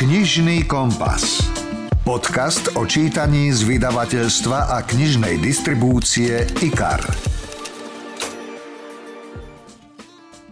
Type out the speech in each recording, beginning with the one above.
Knižný kompas. Podcast o čítaní z vydavateľstva a knižnej distribúcie IKAR.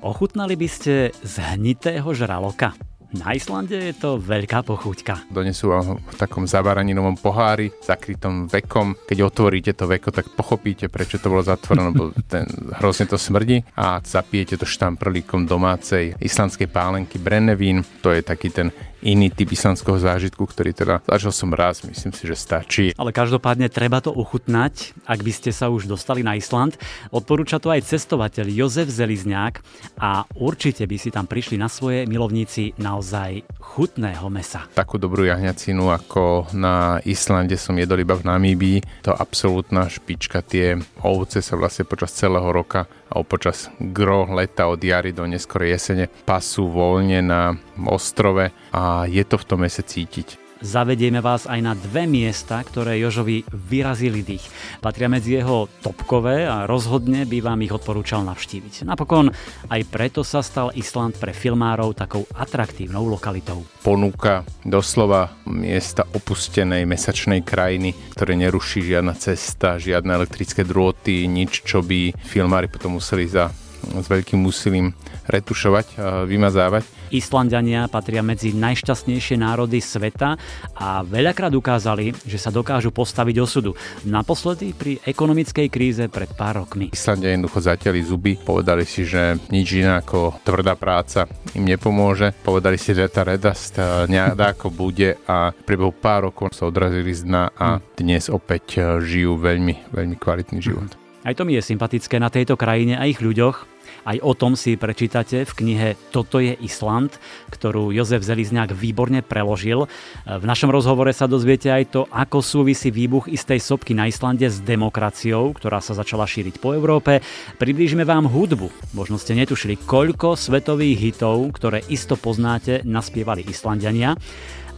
Ochutnali by ste z hnitého žraloka? Na Islande je to veľká pochúťka. Donesú vám ho v takom zabaraninovom pohári, zakrytom vekom. Keď otvoríte to veko, tak pochopíte, prečo to bolo zatvorené, lebo ten, hrozne to smrdí a zapijete to štamprlíkom domácej islandskej pálenky Brennevín. To je taký ten iný typ islandského zážitku, ktorý teda zažil som raz, myslím si, že stačí. Ale každopádne treba to ochutnať, ak by ste sa už dostali na Island. Odporúča to aj cestovateľ Jozef Zelizňák a určite by si tam prišli na svoje milovníci naozaj chutného mesa. Takú dobrú jahňacinu ako na Islande som jedol iba v Namíbii. To absolútna špička. Tie ovce sa vlastne počas celého roka počas gro leta od jary do neskorej jesene pasú voľne na ostrove a je to v tom mese cítiť. Zavedieme vás aj na dve miesta, ktoré Jožovi vyrazili dých. Patria medzi jeho topkové a rozhodne by vám ich odporúčal navštíviť. Napokon aj preto sa stal Island pre filmárov takou atraktívnou lokalitou. Ponúka doslova miesta opustenej mesačnej krajiny, ktoré neruší žiadna cesta, žiadne elektrické drôty, nič, čo by filmári potom museli za s veľkým úsilím retušovať, vymazávať. Islandania patria medzi najšťastnejšie národy sveta a veľakrát ukázali, že sa dokážu postaviť osudu. Naposledy pri ekonomickej kríze pred pár rokmi. Islandia jednoducho zatiaľi zuby, povedali si, že nič iné ako tvrdá práca im nepomôže. Povedali si, že tá redast nejako bude a priebehu pár rokov sa odrazili z dna a dnes opäť žijú veľmi, veľmi kvalitný život. Aj to mi je sympatické na tejto krajine a ich ľuďoch, aj o tom si prečítate v knihe Toto je Island, ktorú Jozef Zelizňák výborne preložil. V našom rozhovore sa dozviete aj to, ako súvisí výbuch istej sopky na Islande s demokraciou, ktorá sa začala šíriť po Európe. Priblížime vám hudbu. Možno ste netušili, koľko svetových hitov, ktoré isto poznáte, naspievali Islandiania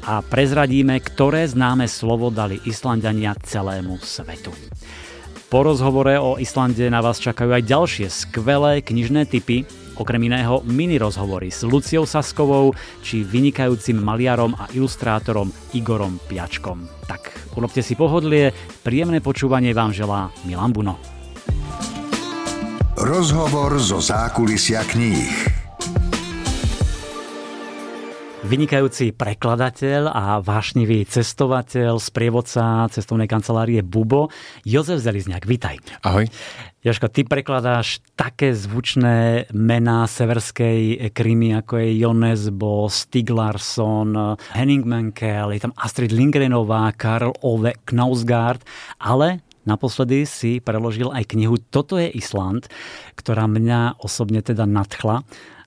a prezradíme, ktoré známe slovo dali Islandania celému svetu. Po rozhovore o Islande na vás čakajú aj ďalšie skvelé knižné typy, okrem iného mini rozhovory s Luciou Saskovou či vynikajúcim maliarom a ilustrátorom Igorom Piačkom. Tak, urobte si pohodlie, príjemné počúvanie vám želá Milan Buno. Rozhovor zo zákulisia kníh vynikajúci prekladateľ a vášnivý cestovateľ, sprievodca cestovnej kancelárie Bubo, Jozef Zelizňák. Vítaj. Ahoj. Jožko, ty prekladáš také zvučné mená severskej Krymy, ako je Jonesbo, Stig Larsson, Henning Menkel, je tam Astrid Lindgrenová, Karl Ove Knausgaard, ale Naposledy si preložil aj knihu Toto je Island, ktorá mňa osobne teda nadchla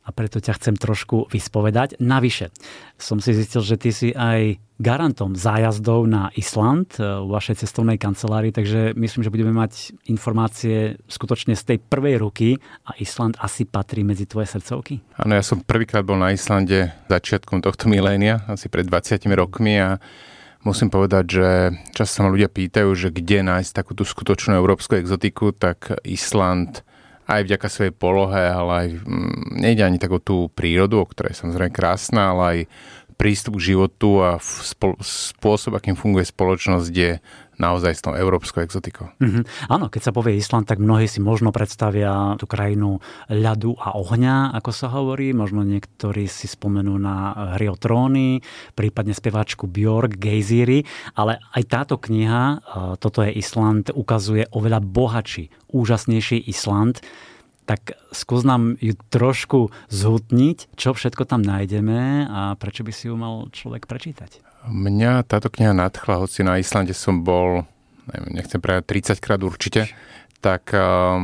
a preto ťa chcem trošku vyspovedať. Navyše, som si zistil, že ty si aj garantom zájazdov na Island e, v vašej cestovnej kancelárii, takže myslím, že budeme mať informácie skutočne z tej prvej ruky a Island asi patrí medzi tvoje srdcovky? Áno, ja som prvýkrát bol na Islande začiatkom tohto milénia, asi pred 20 rokmi a musím povedať, že často sa ma ľudia pýtajú, že kde nájsť takúto skutočnú európsku exotiku, tak Island aj vďaka svojej polohe, ale aj mm, nejde ani tak o tú prírodu, o ktorej je samozrejme krásna, ale aj prístup k životu a spôsob, akým funguje spoločnosť, je naozaj s tou európskou exotikou. Mm-hmm. Áno, keď sa povie Island, tak mnohí si možno predstavia tú krajinu ľadu a ohňa, ako sa hovorí. Možno niektorí si spomenú na hry o tróny, prípadne speváčku Björk, Gejzíry, ale aj táto kniha, e, toto je Island, ukazuje oveľa bohatší, úžasnejší Island, tak skús nám ju trošku zhutniť, čo všetko tam nájdeme a prečo by si ju mal človek prečítať. Mňa táto kniha nadchla, hoci na Islande som bol, neviem, nechcem povedať 30 krát určite, tak um,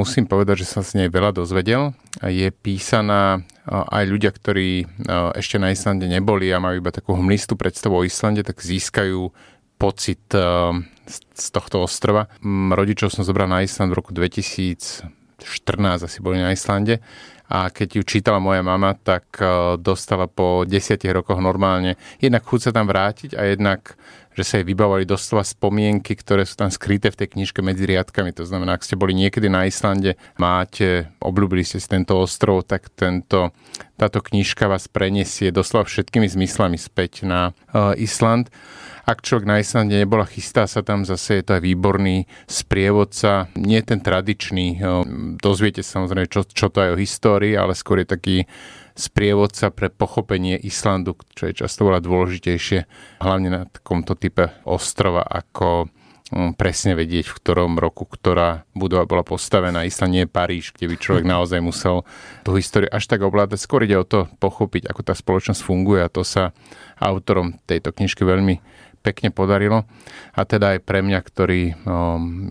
musím povedať, že som z nej veľa dozvedel. Je písaná uh, aj ľudia, ktorí uh, ešte na Islande neboli a majú iba takú hmlistú predstavu o Islande, tak získajú pocit uh, z tohto ostrova. Um, rodičov som zobral na Island v roku 2000 14 asi boli na Islande a keď ju čítala moja mama, tak e, dostala po desiatich rokoch normálne jednak chuť sa tam vrátiť a jednak že sa jej vybavovali doslova spomienky, ktoré sú tam skryté v tej knižke medzi riadkami. To znamená, ak ste boli niekedy na Islande, máte, obľúbili ste si tento ostrov, tak tento, táto knižka vás preniesie doslova všetkými zmyslami späť na uh, Island. Ak človek na Islande nebola, chystá sa tam, zase je to aj výborný sprievodca. Nie ten tradičný, dozviete samozrejme, čo, čo to aj o histórii, ale skôr je taký sprievodca pre pochopenie Islandu, čo je často veľa dôležitejšie, hlavne na takomto type ostrova, ako presne vedieť, v ktorom roku ktorá budova bola postavená. Island nie je Paríž, kde by človek naozaj musel tú históriu až tak ovládať. Skôr ide o to pochopiť, ako tá spoločnosť funguje a to sa autorom tejto knižky veľmi pekne podarilo. A teda aj pre mňa, ktorý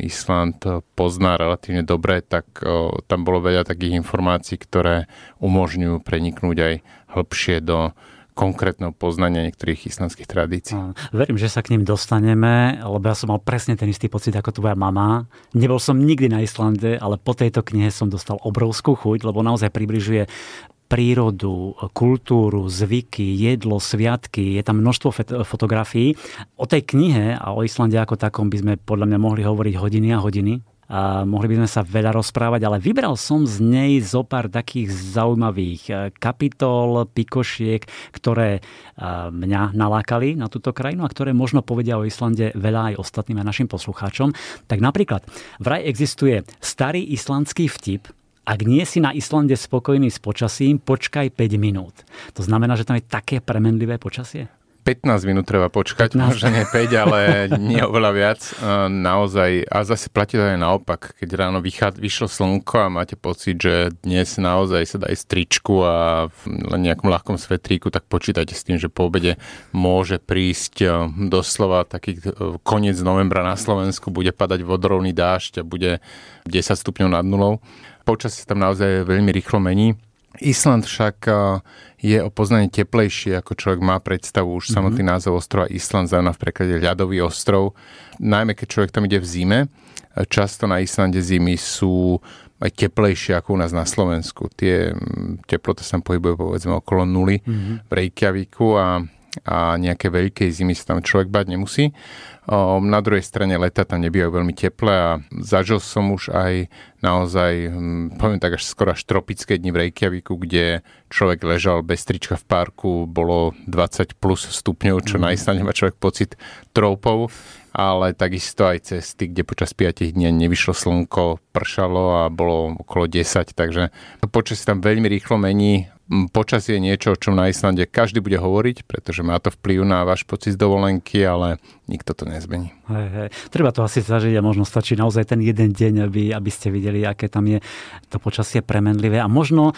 Island pozná relatívne dobre, tak tam bolo veľa takých informácií, ktoré umožňujú preniknúť aj hĺbšie do konkrétneho poznania niektorých islandských tradícií. Verím, že sa k ním dostaneme, lebo ja som mal presne ten istý pocit ako tvoja mama. Nebol som nikdy na Islande, ale po tejto knihe som dostal obrovskú chuť, lebo naozaj približuje prírodu, kultúru, zvyky, jedlo, sviatky. Je tam množstvo fotografií. O tej knihe a o Islande ako takom by sme podľa mňa mohli hovoriť hodiny a hodiny. A mohli by sme sa veľa rozprávať, ale vybral som z nej zo pár takých zaujímavých eh, kapitol, pikošiek, ktoré eh, mňa nalákali na túto krajinu a ktoré možno povedia o Islande veľa aj ostatným a našim poslucháčom. Tak napríklad, vraj existuje starý islandský vtip, ak nie si na Islande spokojný s počasím, počkaj 5 minút. To znamená, že tam je také premenlivé počasie? 15 minút treba počkať, 15. možno nie 5, ale nie oveľa viac. Naozaj, a zase platí to aj naopak, keď ráno vychá, vyšlo slnko a máte pocit, že dnes naozaj sa dá stričku a v nejakom ľahkom svetríku, tak počítajte s tým, že po obede môže prísť doslova taký e, koniec novembra na Slovensku, bude padať vodorovný dážď a bude 10 stupňov nad nulou počasie tam naozaj veľmi rýchlo mení. Island však je o poznanie teplejšie, ako človek má predstavu. Už mm-hmm. samotný názov ostrova Island znamená v preklade ľadový ostrov. Najmä keď človek tam ide v zime, často na Islande zimy sú aj teplejšie ako u nás na Slovensku. Tie teploty sa pohybujú povedzme okolo nuly mm-hmm. v Reykjaviku a a nejaké veľké zimy sa tam človek bať nemusí. Na druhej strane leta tam nebývajú veľmi teplé a zažil som už aj naozaj, hm, poviem tak, až skoro až tropické dni v Reykjaviku, kde človek ležal bez trička v parku, bolo 20 plus stupňov, čo mm. na Islande má človek pocit trópov, ale takisto aj cesty, kde počas 5 dní nevyšlo slnko, pršalo a bolo okolo 10, takže počasie tam veľmi rýchlo mení počasie je niečo, o čom na Islande každý bude hovoriť, pretože má to vplyv na váš pocit z dovolenky, ale nikto to nezmení. Hej, hej. Treba to asi zažiť a možno stačí naozaj ten jeden deň, aby, aby ste videli, aké tam je to počasie premenlivé. A možno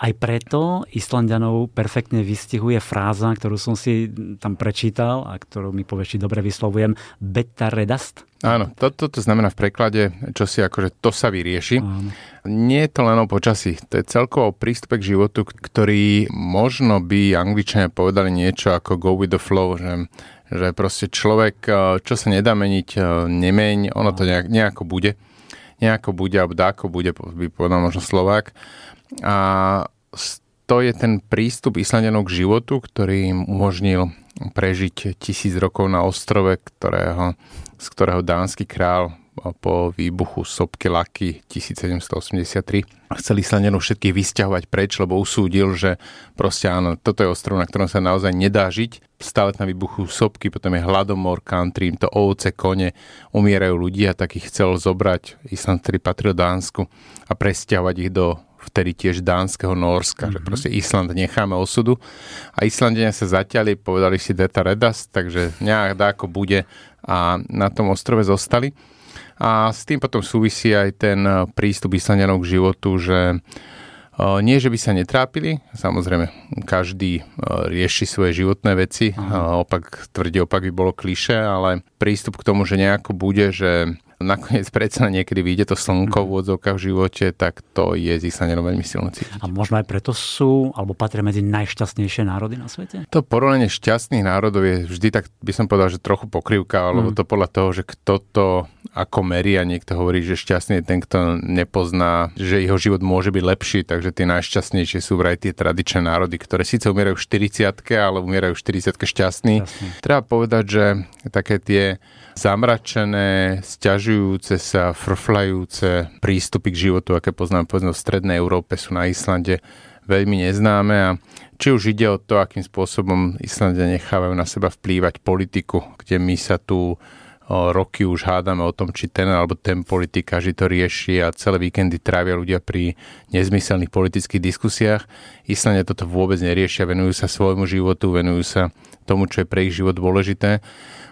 aj preto Islandianov perfektne vystihuje fráza, ktorú som si tam prečítal a ktorú mi povieš, či dobre vyslovujem, beta redast. Áno, toto to, to znamená v preklade, čo si akože to sa vyrieši. Áno. Nie je to len o počasí, to je celkovo prístup k životu, ktorý možno by Angličania povedali niečo ako go with the flow, že, že proste človek, eh, čo sa nedá meniť, eh, nemeň, ono to nejak, nejako bude. Nejako bude, alebo dáko bude, by povedal možno Slovák. A to je ten prístup Islandianov k životu, ktorý im umožnil prežiť tisíc rokov na ostrove, ktorého, z ktorého dánsky král po výbuchu sopky Laky 1783 chcel Islandianov všetkých vysťahovať preč, lebo usúdil, že proste áno, toto je ostrov, na ktorom sa naozaj nedá žiť. Stále na výbuchu sopky, potom je hladomor, country, to ovce, kone, umierajú ľudia, tak ich chcel zobrať, Island, ktorý patril Dánsku a presťahovať ich do vtedy tiež dánskeho Norska, mm-hmm. že mhm. proste Island necháme osudu. A Islandenia sa zaťali, povedali si Deta Redas, takže nejak dáko bude a na tom ostrove zostali. A s tým potom súvisí aj ten eh, prístup Islandianov k životu, že eh, nie, že by sa netrápili, samozrejme, každý eh, rieši svoje životné veci, Aha. opak tvrdí, opak by bolo kliše, ale prístup k tomu, že nejako bude, že nakoniec predsa niekedy vyjde to slnko v mhm. úvodzovkách v živote, tak to je z Islandianov veľmi silno cítiť. A možno aj preto sú, alebo patria medzi najšťastnejšie národy na svete? To porovnanie šťastných národov je vždy tak, by som povedal, že trochu pokrývka, alebo mm. to podľa toho, že kto to ako merí a niekto hovorí, že šťastný je ten, kto nepozná, že jeho život môže byť lepší, takže tie najšťastnejšie sú vraj tie tradičné národy, ktoré síce umierajú v 40 ale umierajú v 40 šťastní. Treba povedať, že také tie zamračené, stiažujúce sa, frflajúce prístupy k životu, aké poznáme povedzme v Strednej Európe, sú na Islande veľmi neznáme a či už ide o to, akým spôsobom Islandia nechávajú na seba vplývať politiku, kde my sa tu roky už hádame o tom, či ten alebo ten politik každý to rieši a celé víkendy trávia ľudia pri nezmyselných politických diskusiách. Islania toto vôbec neriešia, venujú sa svojmu životu, venujú sa tomu, čo je pre ich život dôležité.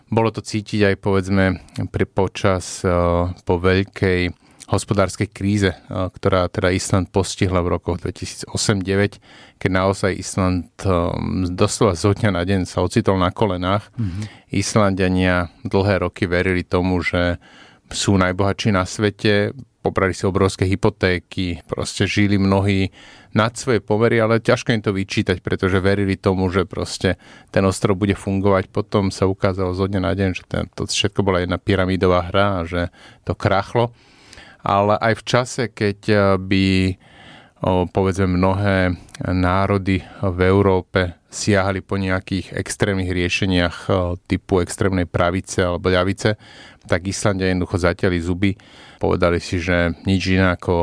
Bolo to cítiť aj povedzme pri počas po veľkej hospodárskej kríze, ktorá teda Island postihla v rokoch 2008-2009, keď naozaj Island doslova zo dňa na deň sa ocitol na kolenách. Mm-hmm. Islandiania dlhé roky verili tomu, že sú najbohatší na svete, pobrali si obrovské hypotéky, proste žili mnohí nad svoje pomery, ale ťažko im to vyčítať, pretože verili tomu, že proste ten ostrov bude fungovať. Potom sa ukázalo zo dňa na deň, že ten, to všetko bola jedna pyramidová hra a že to krachlo ale aj v čase, keď eh, by povedzme mnohé národy v Európe siahali po nejakých extrémnych riešeniach typu extrémnej pravice alebo ľavice, tak Islandia jednoducho zatiaľi zuby. Povedali si, že nič iné ako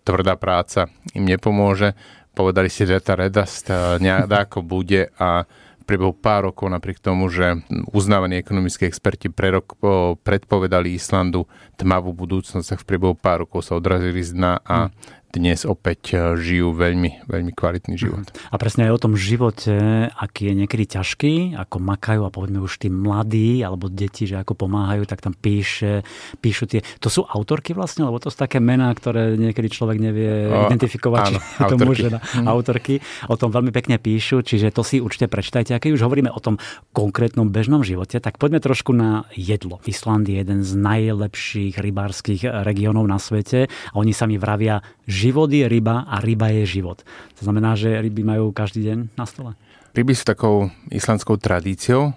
tvrdá práca im nepomôže. Povedali si, že tá redast nejako bude a priebehu pár rokov, napriek tomu, že uznávaní ekonomickí experti pre rok predpovedali Islandu tmavú budúcnosť, tak v priebehu pár rokov sa odrazili z dna a hm dnes opäť e, žijú veľmi, veľmi kvalitný život. A presne aj o tom živote, aký je niekedy ťažký, ako makajú a povedzme už tí mladí alebo deti, že ako pomáhajú, tak tam píše, píšu tie... To sú autorky vlastne, lebo to sú také mená, ktoré niekedy človek nevie o, identifikovať, áno, či to muže na hm. autorky. O tom veľmi pekne píšu, čiže to si určite prečítajte. A keď už hovoríme o tom konkrétnom bežnom živote, tak poďme trošku na jedlo. Island je jeden z najlepších rybárskych regiónov na svete a oni sa mi vravia, život je ryba a ryba je život. To znamená, že ryby majú každý deň na stole. Ryby sú takou islandskou tradíciou.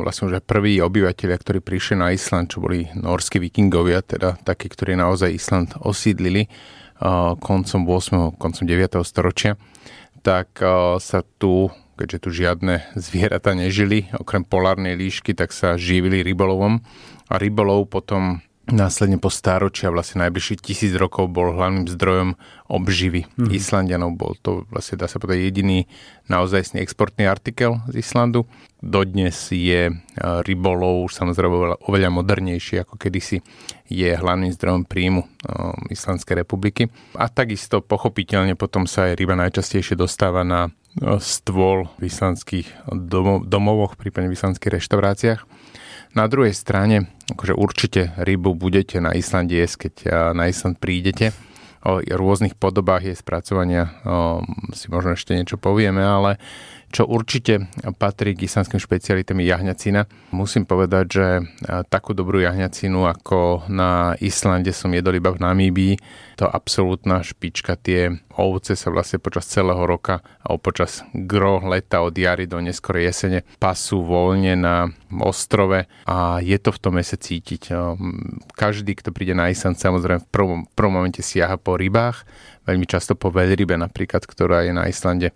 Vlastne už prví obyvateľia, ktorí prišli na Island, čo boli norskí vikingovia, teda takí, ktorí naozaj Island osídlili koncom 8. koncom 9. storočia, tak sa tu keďže tu žiadne zvieratá nežili, okrem polárnej líšky, tak sa živili rybolovom. A rybolov potom Následne po stáročia, vlastne najbližších tisíc rokov, bol hlavným zdrojom obživy mm-hmm. Islandianov. Bol to vlastne, dá sa povedať, jediný naozaj exportný artikel z Islandu. Dodnes je e, rybolov už samozrejme oveľa, oveľa modernejší ako kedysi je hlavným zdrojom príjmu um, Islandskej republiky. A takisto pochopiteľne potom sa aj ryba najčastejšie dostáva na stôl v islandských domov, domovoch, prípadne v islandských reštauráciách. Na druhej strane, akože určite rybu budete na Islande jesť, keď na Island prídete. O rôznych podobách jej spracovania o, si možno ešte niečo povieme, ale čo určite patrí k islandským špecialitám je jahňacina. Musím povedať, že takú dobrú jahňacinu ako na Islande som jedol iba v Namíbii. To absolútna špička. Tie ovce sa vlastne počas celého roka alebo počas gro leta od jary do neskorej jesene pasú voľne na ostrove a je to v tom mese cítiť. Každý, kto príde na Island, samozrejme v prvom, prvom momente siaha po rybách, veľmi často po veľrybe napríklad, ktorá je na Islande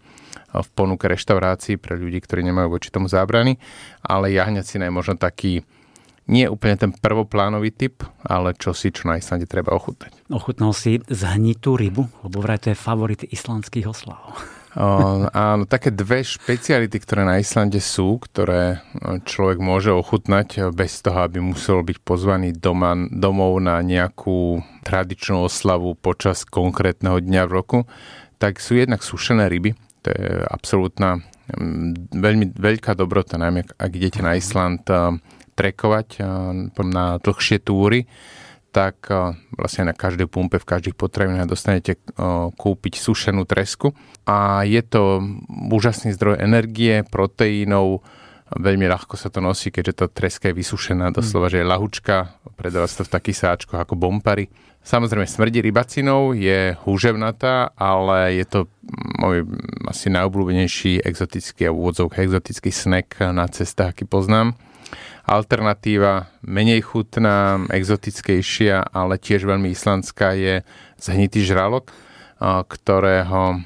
v ponuke reštaurácií pre ľudí, ktorí nemajú voči tomu zábrany, ale jahňacina je možno taký nie úplne ten prvoplánový typ, ale čo si čo na Islande treba ochutnať. Ochutnal si zhnitú rybu, lebo vraj to je favorit islandských oslav. O, áno, také dve špeciality, ktoré na Islande sú, ktoré človek môže ochutnať bez toho, aby musel byť pozvaný doma, domov na nejakú tradičnú oslavu počas konkrétneho dňa v roku, tak sú jednak sušené ryby, to je absolútna mm, veľmi veľká dobrota, najmä ak idete na Island eh, trekovať eh, na dlhšie túry, tak eh, vlastne na každej pumpe, v každých potravinách dostanete kúpiť sušenú tresku. A je to úžasný zdroj energie, proteínov, Veľmi ľahko sa to nosí, keďže tá treska je vysušená, doslova, že je lahučka, predáva sa to v takých sáčkoch ako bompary. Samozrejme smrdí rybacinou, je húževnatá, ale je to môj asi najobľúbenejší exotický a úvodzov exotický snack na cestách, aký poznám. Alternatíva menej chutná, exotickejšia, ale tiež veľmi islandská je zhnitý žralok, ktorého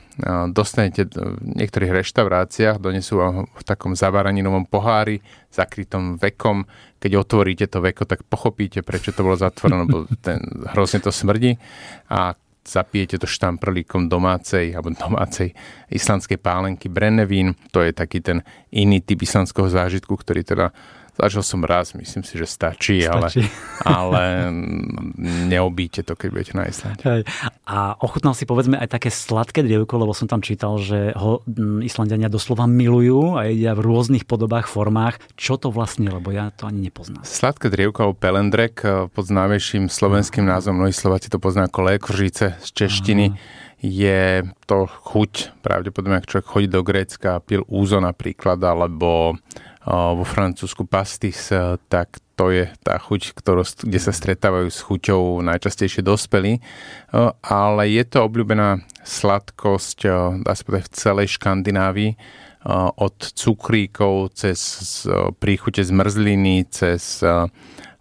dostanete v niektorých reštauráciách, donesú v takom zavaraninovom pohári, zakrytom vekom. Keď otvoríte to veko, tak pochopíte, prečo to bolo zatvorené, lebo ten, hrozne to smrdí a zapijete to štamprlíkom domácej alebo domácej islandskej pálenky Brennevín. To je taký ten iný typ islandského zážitku, ktorý teda Zažil som raz, myslím si, že stačí, stačí. ale, ale neobíte to, keď budete na Islande. Hej. A ochutnal si povedzme aj také sladké drievko, lebo som tam čítal, že ho Islandiania doslova milujú a jedia v rôznych podobách, formách. Čo to vlastne, lebo ja to ani nepoznám. Sladké drievko alebo pelendrek eh, pod známejším slovenským názvom, mnohí Slováci to poznajú ako lékožice z češtiny. Aha je to chuť, pravdepodobne ak človek chodí do Grécka a pil úzo napríklad, alebo vo Francúzsku pastis, e, tak to je tá chuť, ktorú, kde sa stretávajú s chuťou najčastejšie dospelí. E, ale je to obľúbená sladkosť, e, dá sa povedať, v celej Škandinávii od cukríkov cez príchute zmrzliny, cez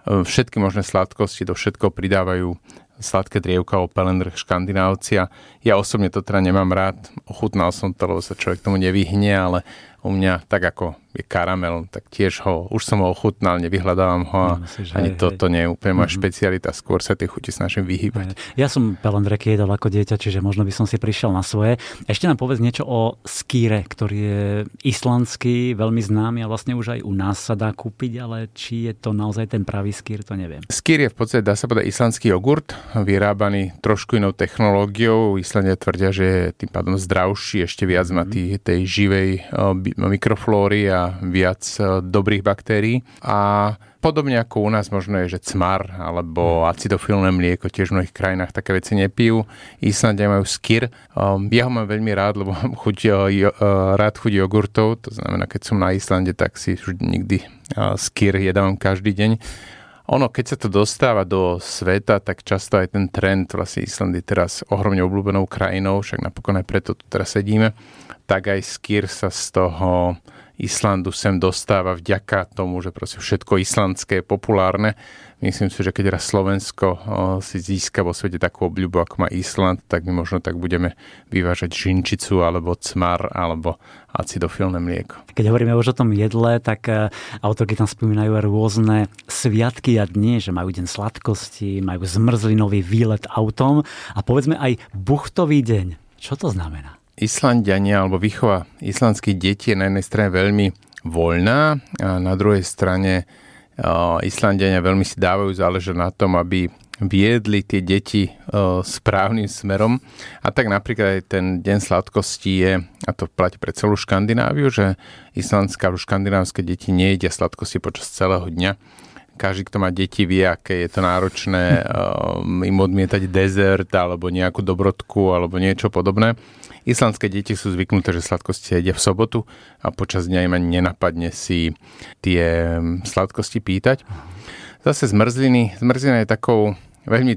všetky možné sladkosti, do všetko pridávajú sladké drievka o pelendr škandinávcia. Ja osobne to teda nemám rád, ochutnal som to, lebo sa človek tomu nevyhne, ale u mňa tak ako je karamel, tak tiež ho, už som ho ochutnal, nevyhľadávam ho a Myslíš, ani hej, toto nie je úplne moja mm-hmm. špecialita, skôr sa tie chuti snažím vyhýbať. Ja som pelendreky jedol ako dieťa, čiže možno by som si prišiel na svoje. Ešte nám povedz niečo o skýre, ktorý je islandský, veľmi známy a vlastne už aj u nás sa dá kúpiť, ale či je to naozaj ten pravý skýr, to neviem. Skýr je v podstate, dá sa povedať, islandský jogurt, vyrábaný trošku inou technológiou. Islandia tvrdia, že je tým pádom zdravší, ešte viac mm-hmm. má tý, tej živej mikroflóry a viac e, dobrých baktérií. A podobne ako u nás možno je, že cmar alebo acidofilné mlieko, tiež v mnohých krajinách také veci nepijú. Islandia majú skir. Um, ja ho mám veľmi rád, lebo mám chuť, uh, rád chuť jogurtov. To znamená, keď som na Islande, tak si už nikdy uh, skir jedávam každý deň. Ono, keď sa to dostáva do sveta, tak často aj ten trend, vlastne Island je teraz ohromne obľúbenou krajinou, však napokon aj preto tu teraz sedíme, tak aj skýr sa z toho Islandu sem dostáva vďaka tomu, že proste všetko islandské je populárne. Myslím si, že keď raz Slovensko si získa vo svete takú obľubu, ako má Island, tak my možno tak budeme vyvážať žinčicu, alebo cmar, alebo acidofilné mlieko. Keď hovoríme už o tom jedle, tak e, autorky tam spomínajú rôzne sviatky a dni, že majú deň sladkosti, majú zmrzlinový výlet autom a povedzme aj buchtový deň. Čo to znamená? Islandiania alebo výchova islandských detí je na jednej strane veľmi voľná a na druhej strane Islandiania veľmi si dávajú záležať na tom, aby viedli tie deti správnym smerom. A tak napríklad aj ten deň sladkosti je, a to platí pre celú Škandináviu, že islandská alebo škandinávské deti nejedia sladkosti počas celého dňa každý, kto má deti, vie, aké je to náročné um, im odmietať dezert alebo nejakú dobrodku alebo niečo podobné. Islandské deti sú zvyknuté, že sladkosti jedia v sobotu a počas dňa im ani nenapadne si tie um, sladkosti pýtať. Zase zmrzliny. Zmrzlina je takou veľmi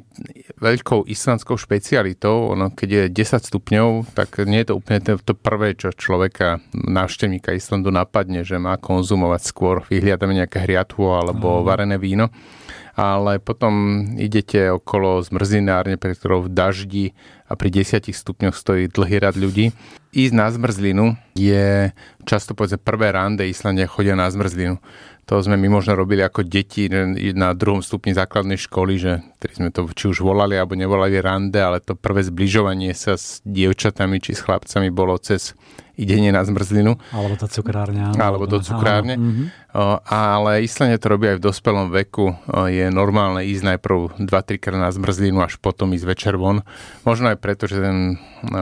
veľkou islandskou špecialitou. Ono, keď je 10 stupňov, tak nie je to úplne to, prvé, čo človeka, návštevníka Islandu napadne, že má konzumovať skôr. Vyhliadame nejaké hriatvo alebo mm. varené víno. Ale potom idete okolo zmrzinárne, pre ktorou v daždi a pri 10 stupňoch stojí dlhý rad ľudí. Ísť na zmrzlinu je často povedzme prvé rande Islandia chodia na zmrzlinu to sme my možno robili ako deti na druhom stupni základnej školy, že sme to či už volali alebo nevolali rande, ale to prvé zbližovanie sa s dievčatami či s chlapcami bolo cez idenie na zmrzlinu. Alebo do cukrárne. Alebo do cukrárne. Áno. Mhm. Ale Islania to robí aj v dospelom veku. Je normálne ísť najprv 2-3 krát na zmrzlinu, až potom ísť večer von. Možno aj preto, že ten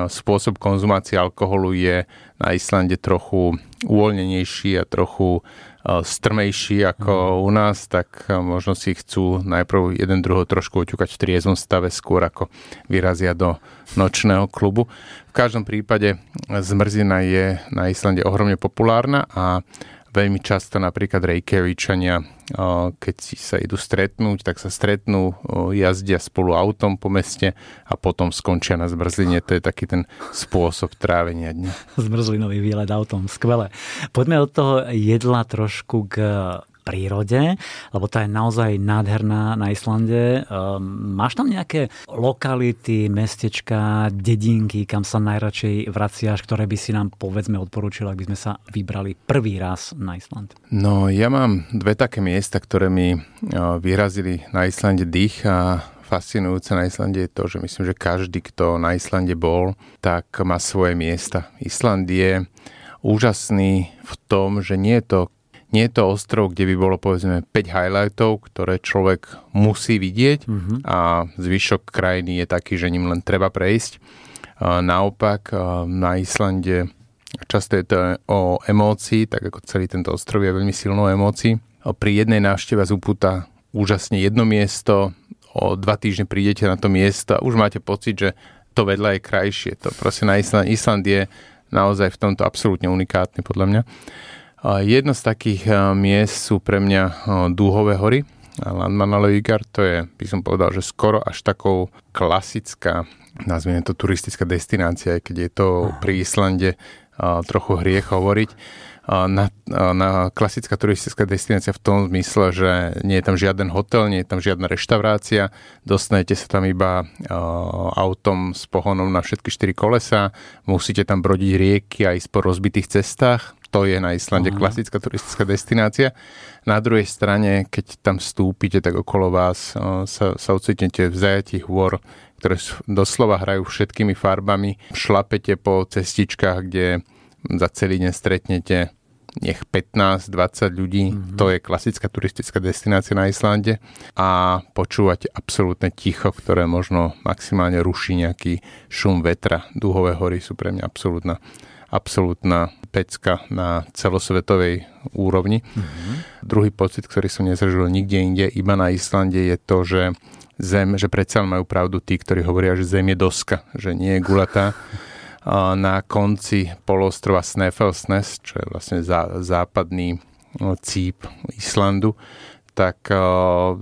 spôsob konzumácie alkoholu je na Islande trochu uvoľnenejší a trochu strmejší ako u nás, tak možno si chcú najprv jeden druhého trošku oťukať v triezom stave skôr ako vyrazia do nočného klubu. V každom prípade zmrzina je na Islande ohromne populárna a Veľmi často napríklad Reykjavičania, keď si sa idú stretnúť, tak sa stretnú, jazdia spolu autom po meste a potom skončia na zmrzline. To je taký ten spôsob trávenia dňa. Zmrzlinový výlet autom, skvelé. Poďme od toho jedla trošku k prírode, lebo tá je naozaj nádherná na Islande. Um, máš tam nejaké lokality, mestečka, dedinky, kam sa najradšej vraciaš, ktoré by si nám povedzme odporúčil, ak by sme sa vybrali prvý raz na Island? No, ja mám dve také miesta, ktoré mi vyrazili na Islande dých a fascinujúce na Islande je to, že myslím, že každý, kto na Islande bol, tak má svoje miesta. Island je úžasný v tom, že nie je to nie je to ostrov, kde by bolo povedzme 5 highlightov, ktoré človek musí vidieť mm-hmm. a zvyšok krajiny je taký, že ním len treba prejsť. Naopak na Islande často je to o emócii, tak ako celý tento ostrov je veľmi silnou emócií. Pri jednej návšteve z upúta úžasne jedno miesto, o dva týždne prídete na to miesto a už máte pocit, že to vedľa je krajšie. To proste na Island, Island je naozaj v tomto absolútne unikátny podľa mňa. Jedno z takých miest sú pre mňa Dúhové hory. Landmannalaugar, to je, by som povedal, že skoro až takou klasická, nazvime to turistická destinácia, keď je to pri Islande trochu hriech hovoriť. Na, na klasická turistická destinácia v tom zmysle, že nie je tam žiaden hotel, nie je tam žiadna reštaurácia, dostanete sa tam iba autom s pohonom na všetky štyri kolesa, musíte tam brodiť rieky a ísť po rozbitých cestách, to je na Islande uh-huh. klasická turistická destinácia. Na druhej strane, keď tam vstúpite, tak okolo vás sa, sa ocitnete v zajatí hôr, ktoré doslova hrajú všetkými farbami. Šlapete po cestičkách, kde za celý deň stretnete nech 15-20 ľudí, mm-hmm. to je klasická turistická destinácia na Islande a počúvate absolútne ticho, ktoré možno maximálne ruší nejaký šum vetra. Dúhové hory sú pre mňa absolútna absolútna pecka na celosvetovej úrovni. Mm-hmm. Druhý pocit, ktorý som nezažil nikde inde, iba na Islande, je to, že zem, že predsa majú pravdu tí, ktorí hovoria, že zem je doska, že nie je gulatá. Na konci polostrova Snæfellsnes, čo je vlastne zá, západný cíp Islandu, tak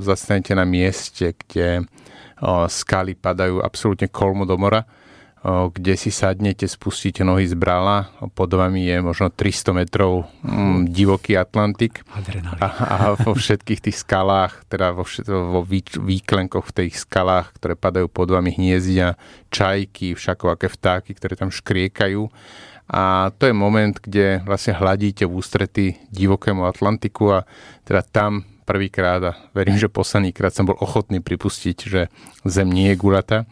zastanete na mieste, kde skaly padajú absolútne kolmo do mora kde si sadnete, spustíte nohy z brala, pod vami je možno 300 metrov mm, divoký Atlantik a, a vo všetkých tých skalách, teda vo, všet, vo výklenkoch v tých skalách, ktoré padajú pod vami hniezdia čajky, všakovaké vtáky, ktoré tam škriekajú. A to je moment, kde vlastne hladíte v ústrety divokému Atlantiku a teda tam prvýkrát a verím, že posledný krát som bol ochotný pripustiť, že Zem nie je gulatá.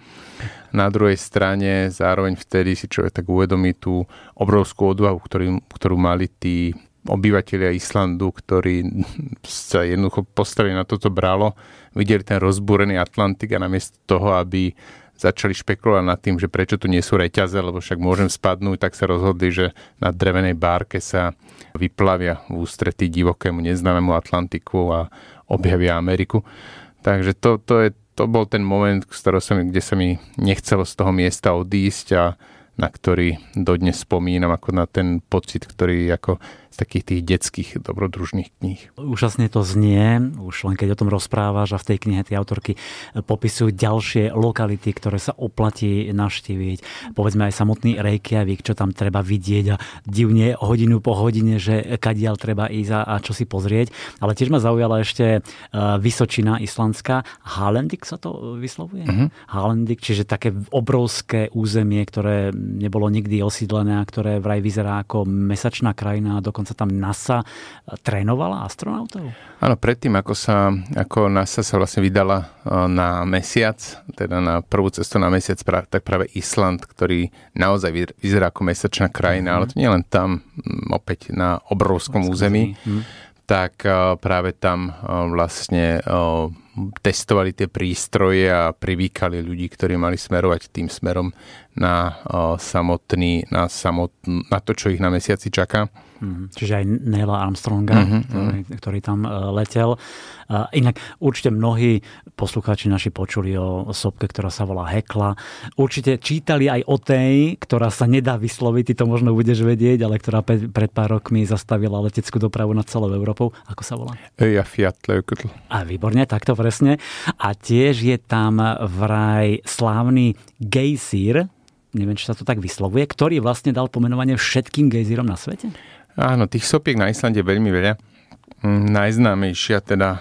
Na druhej strane zároveň vtedy si človek tak uvedomí tú obrovskú odvahu, ktorý, ktorú mali tí obyvateľia Islandu, ktorí sa jednoducho postavili na toto bralo, videli ten rozbúrený Atlantik a namiesto toho, aby začali špekulovať nad tým, že prečo tu nie sú reťaze, lebo však môžem spadnúť, tak sa rozhodli, že na drevenej bárke sa vyplavia v ústretí divokému neznámemu Atlantiku a objavia Ameriku. Takže to, to, je, to bol ten moment, sa mi, kde sa mi nechcelo z toho miesta odísť a na ktorý dodnes spomínam ako na ten pocit, ktorý ako takých tých detských dobrodružných kníh. Úžasne to znie, už len keď o tom rozprávaš a v tej knihe tie autorky popisujú ďalšie lokality, ktoré sa oplatí navštíviť. Povedzme aj samotný Reykjavík, čo tam treba vidieť a divne hodinu po hodine, že kadiaľ treba ísť a, a čo si pozrieť. Ale tiež ma zaujala ešte e, Vysočina islandská. Halendik sa to vyslovuje? Uh-huh. Halendik, čiže také obrovské územie, ktoré nebolo nikdy osídlené a ktoré vraj vyzerá ako mesačná krajina a dokonca dokonca tam NASA trénovala astronautov? Áno, predtým, ako, sa, ako NASA sa vlastne vydala e, na mesiac, teda na prvú cestu na mesiac, tak práve Island, ktorý naozaj vyzerá ako mesačná krajina, mm-hmm. ale to nie len tam, opäť na obrovskom území, mm-hmm. tak e, práve tam e, vlastne testovali tie prístroje a privýkali ľudí, ktorí mali smerovať tým smerom na samotný, na, samotný, na to, čo ich na mesiaci čaká. Mm, čiže aj Neila Armstronga, mm-hmm. ktorý, ktorý tam uh, letel. Uh, inak určite mnohí poslucháči naši počuli o, o sopke, ktorá sa volá Hekla. Určite čítali aj o tej, ktorá sa nedá vysloviť, ty to možno budeš vedieť, ale ktorá pe- pred pár rokmi zastavila leteckú dopravu nad celou Európou. Ako sa volá? Ja Fiat Leukutl. A výborne, takto presne. A tiež je tam vraj slávny gejsír, neviem, či sa to tak vyslovuje, ktorý vlastne dal pomenovanie všetkým gejzírom na svete? Áno, tých sopiek na Islande veľmi veľa. Mm, najznámejšia, teda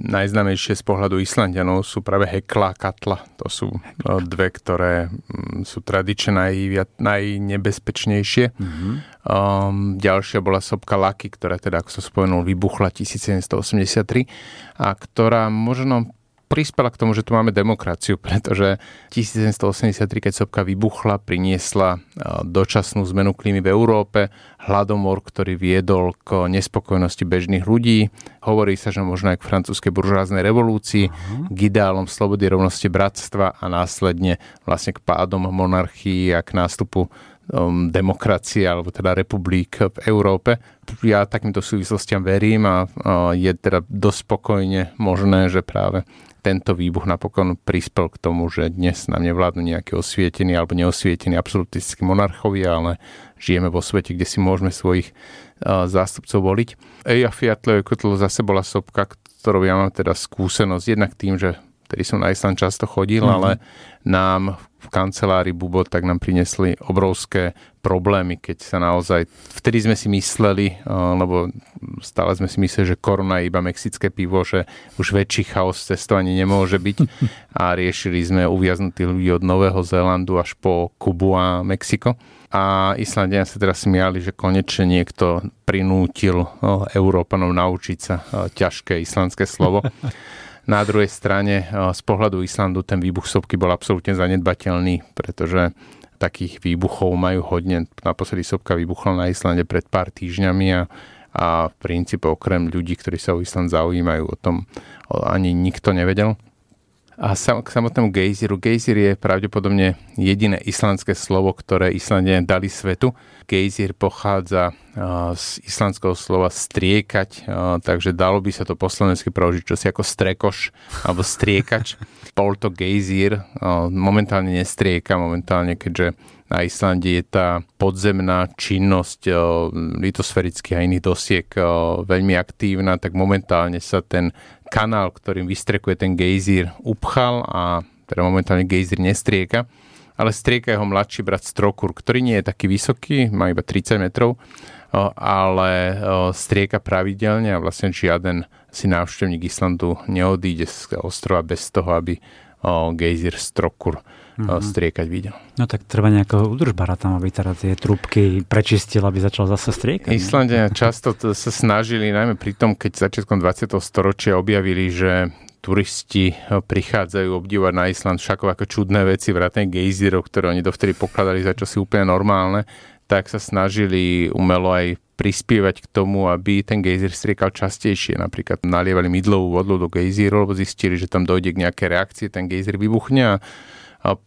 najznámejšie z pohľadu Islandianov sú práve Hekla a Katla. To sú no, dve, ktoré mm, sú tradične naj, najnebezpečnejšie. Mm-hmm. Um, ďalšia bola sopka Laki, ktorá teda, ako som spomenul, vybuchla 1783 a ktorá možno prispela k tomu, že tu máme demokraciu, pretože 1783, keď sopka vybuchla, priniesla dočasnú zmenu klímy v Európe, hladomor, ktorý viedol k nespokojnosti bežných ľudí. Hovorí sa, že možno aj k francúzskej buržáznej revolúcii, uh-huh. k ideálom slobody, rovnosti, bratstva a následne vlastne k pádom monarchii a k nástupu um, demokracie alebo teda republik v Európe. Ja takýmto súvislostiam verím a uh, je teda dosť spokojne možné, že práve tento výbuch napokon prispel k tomu, že dnes nám nevládnu nejaké osvietení alebo neosvietení absolutistickí monarchovia, ale žijeme vo svete, kde si môžeme svojich uh, zástupcov voliť. Eja Fiatle Kotl zase bola sopka, ktorou ja mám teda skúsenosť jednak tým, že ktorý som na Island často chodil, mm-hmm. ale nám v kancelárii Bubo, tak nám prinesli obrovské problémy, keď sa naozaj, vtedy sme si mysleli, lebo stále sme si mysleli, že korona je iba mexické pivo, že už väčší chaos cestovania nemôže byť a riešili sme uviaznutých ľudí od Nového Zélandu až po Kubu a Mexiko. A Islandiania sa teraz smiali, že konečne niekto prinútil Európanov naučiť sa ťažké islandské slovo. Na druhej strane eh, z pohľadu Islandu ten výbuch sopky bol absolútne zanedbateľný, pretože takých výbuchov majú hodne. Naposledy sopka vybuchla na Islande pred pár týždňami a, a v princípe okrem ľudí, ktorí sa o Island zaujímajú, o tom ani nikto nevedel. A sam, k samotnému gejziru. Gejzir je pravdepodobne jediné islandské slovo, ktoré Islandie dali svetu. Gejzir pochádza z islandského slova striekať, takže dalo by sa to po slovensky preložiť čosi ako strekoš alebo striekač. Bol to gejzír, momentálne nestrieka, momentálne keďže na Islande je tá podzemná činnosť litosferických a iných dosiek veľmi aktívna, tak momentálne sa ten kanál, ktorým vystrekuje ten gejzír, upchal a teda momentálne gejzír nestrieka, ale strieka jeho mladší brat Strokur, ktorý nie je taký vysoký, má iba 30 metrov, ale strieka pravidelne a vlastne žiaden si návštevník Islandu neodíde z ostrova bez toho, aby gejzír Strokur mm-hmm. striekať videl. No tak treba nejakého udržbara tam, aby teda tie trúbky prečistil, aby začal zase striekať. Islandia často sa snažili, najmä pri tom, keď začiatkom 20. storočia objavili, že turisti prichádzajú obdivovať na Island však ako čudné veci, vrátane gejzírov, ktoré oni dovtedy pokladali za čosi úplne normálne, tak sa snažili umelo aj prispievať k tomu, aby ten gejzír striekal častejšie. Napríklad nalievali mydlovú vodu do gejzíru, lebo zistili, že tam dojde k nejaké reakcie, ten gejzír vybuchne a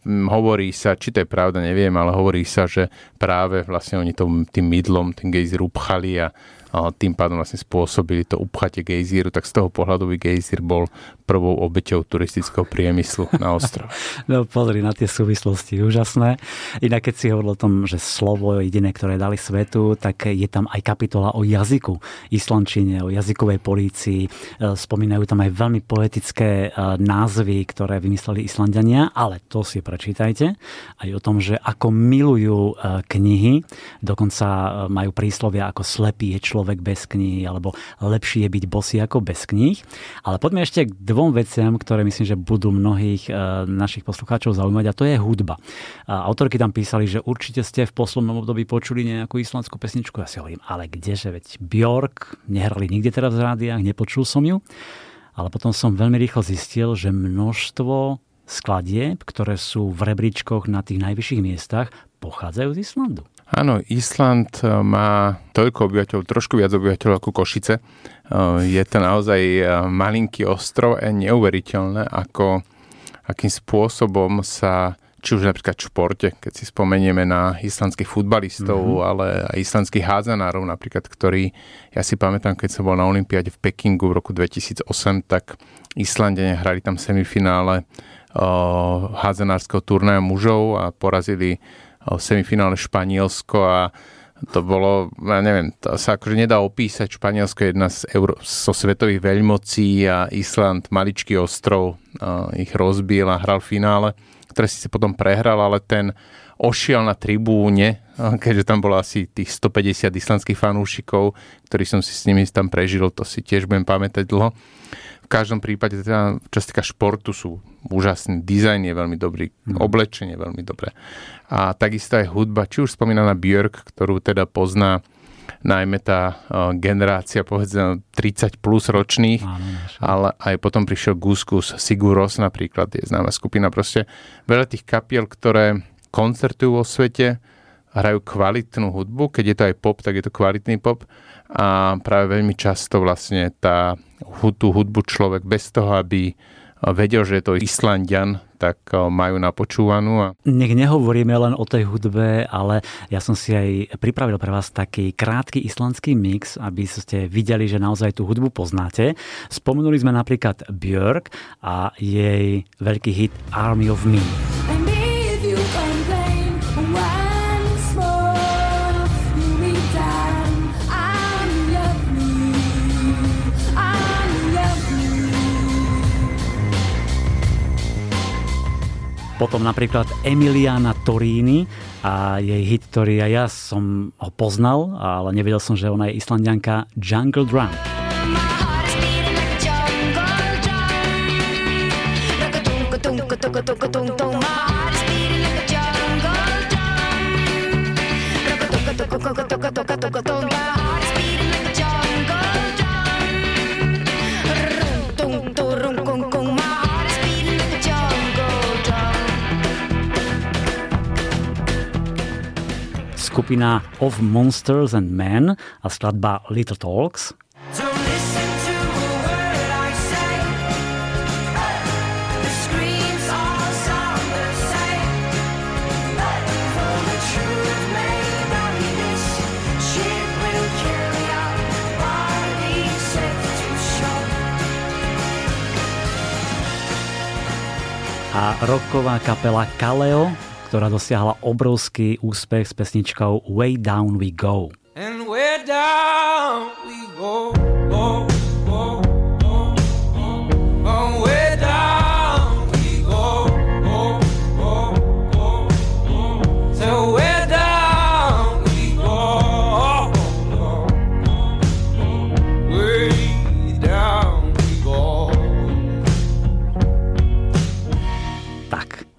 hovorí sa, či to je pravda, neviem, ale hovorí sa, že práve vlastne oni tým, tým mydlom ten gejzír upchali a tým pádom vlastne spôsobili to upchatie gejzíru, tak z toho pohľadu by gejzír bol prvou obeťou turistického priemyslu na ostrove. no pozri na tie súvislosti, úžasné. Inak keď si hovoril o tom, že slovo jediné, ktoré dali svetu, tak je tam aj kapitola o jazyku, islančine, o jazykovej polícii. E, spomínajú tam aj veľmi poetické e, názvy, ktoré vymysleli Islandiania, ale to si prečítajte. Aj o tom, že ako milujú e, knihy, dokonca majú príslovia ako slepý je človek človek bez knihy, alebo lepšie je byť bosý ako bez kníh. Ale poďme ešte k dvom veciam, ktoré myslím, že budú mnohých e, našich poslucháčov zaujímať a to je hudba. A autorky tam písali, že určite ste v poslednom období počuli nejakú islandskú pesničku. Ja si hovorím, ale kdeže, veď Bjork nehrali nikde teraz v rádiách, nepočul som ju. Ale potom som veľmi rýchlo zistil, že množstvo skladieb, ktoré sú v rebríčkoch na tých najvyšších miestach, pochádzajú z Islandu. Áno, Island e, má toľko obyvateľov, trošku viac obyvateľov ako Košice. E, je to naozaj e, malinký ostrov a neuveriteľné, ako, akým spôsobom sa či už napríklad v športe, keď si spomenieme na islandských futbalistov, mm-hmm. ale aj islandských házanárov napríklad, ktorí, ja si pamätám, keď som bol na Olympiade v Pekingu v roku 2008, tak Islandene hrali tam semifinále uh, házanárskeho turnaja mužov a porazili semifinále Španielsko a to bolo, ja neviem, to sa akože nedá opísať. Španielsko je jedna z Euró- zo svetových veľmocí a Island, maličký ostrov, ich rozbil a hral v finále, ktoré si potom prehral, ale ten ošiel na tribúne, keďže tam bolo asi tých 150 islandských fanúšikov, ktorí som si s nimi tam prežil, to si tiež budem pamätať dlho. V každom prípade, teda, čo sa týka športu, sú úžasný, dizajn je veľmi dobrý, mm. oblečenie je veľmi dobré. A takisto aj hudba, či už spomínaná Björk, ktorú teda pozná najmä tá uh, generácia povedzme 30 plus ročných, Áno, ale aj potom prišiel Guskus, Siguros napríklad, je známa skupina, proste veľa tých kapiel, ktoré koncertujú vo svete, hrajú kvalitnú hudbu, keď je to aj pop, tak je to kvalitný pop a práve veľmi často vlastne tá, tú hudbu človek bez toho, aby vedel, že je to Islandian, tak majú napočúvanú. A... Nech nehovoríme len o tej hudbe, ale ja som si aj pripravil pre vás taký krátky islandský mix, aby ste videli, že naozaj tú hudbu poznáte. Spomenuli sme napríklad Björk a jej veľký hit Army of Me. Potom napríklad Emiliana Torini a jej hit, ktorý aj ja som ho poznal, ale nevedel som, že ona je islandianka Jungle Drum. Skupina Of Monsters and Men a skladba Little Talks. a rocková kapela Kaleo ktorá dosiahla obrovský úspech s pesničkou Way Down We Go. And way down we go, go.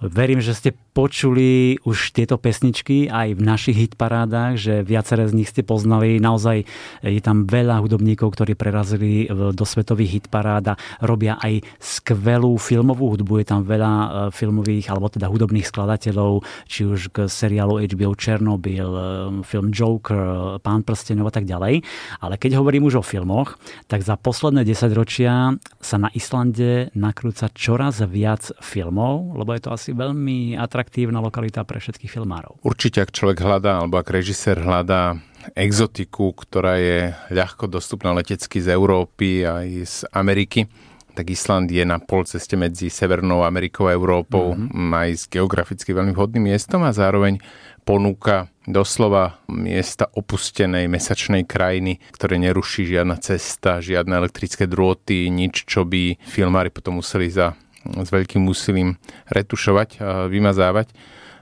Verím, že ste počuli už tieto pesničky aj v našich hitparádach, že viaceré z nich ste poznali. Naozaj je tam veľa hudobníkov, ktorí prerazili do svetových hitparád a robia aj skvelú filmovú hudbu. Je tam veľa e, filmových, alebo teda hudobných skladateľov, či už k seriálu HBO Chernobyl, e, film Joker, Pán prstenov a tak ďalej. Ale keď hovorím už o filmoch, tak za posledné 10 ročia sa na Islande nakrúca čoraz viac filmov, lebo je to asi veľmi atraktívne atraktívna lokalita pre všetkých filmárov. Určite, ak človek hľadá, alebo ak režisér hľadá exotiku, ktorá je ľahko dostupná letecky z Európy aj z Ameriky, tak Island je na pol ceste medzi Severnou Amerikou a Európou mm-hmm. aj s geograficky veľmi vhodným miestom a zároveň ponúka doslova miesta opustenej mesačnej krajiny, ktoré neruší žiadna cesta, žiadne elektrické drôty, nič, čo by filmári potom museli za s veľkým úsilím retušovať, vymazávať.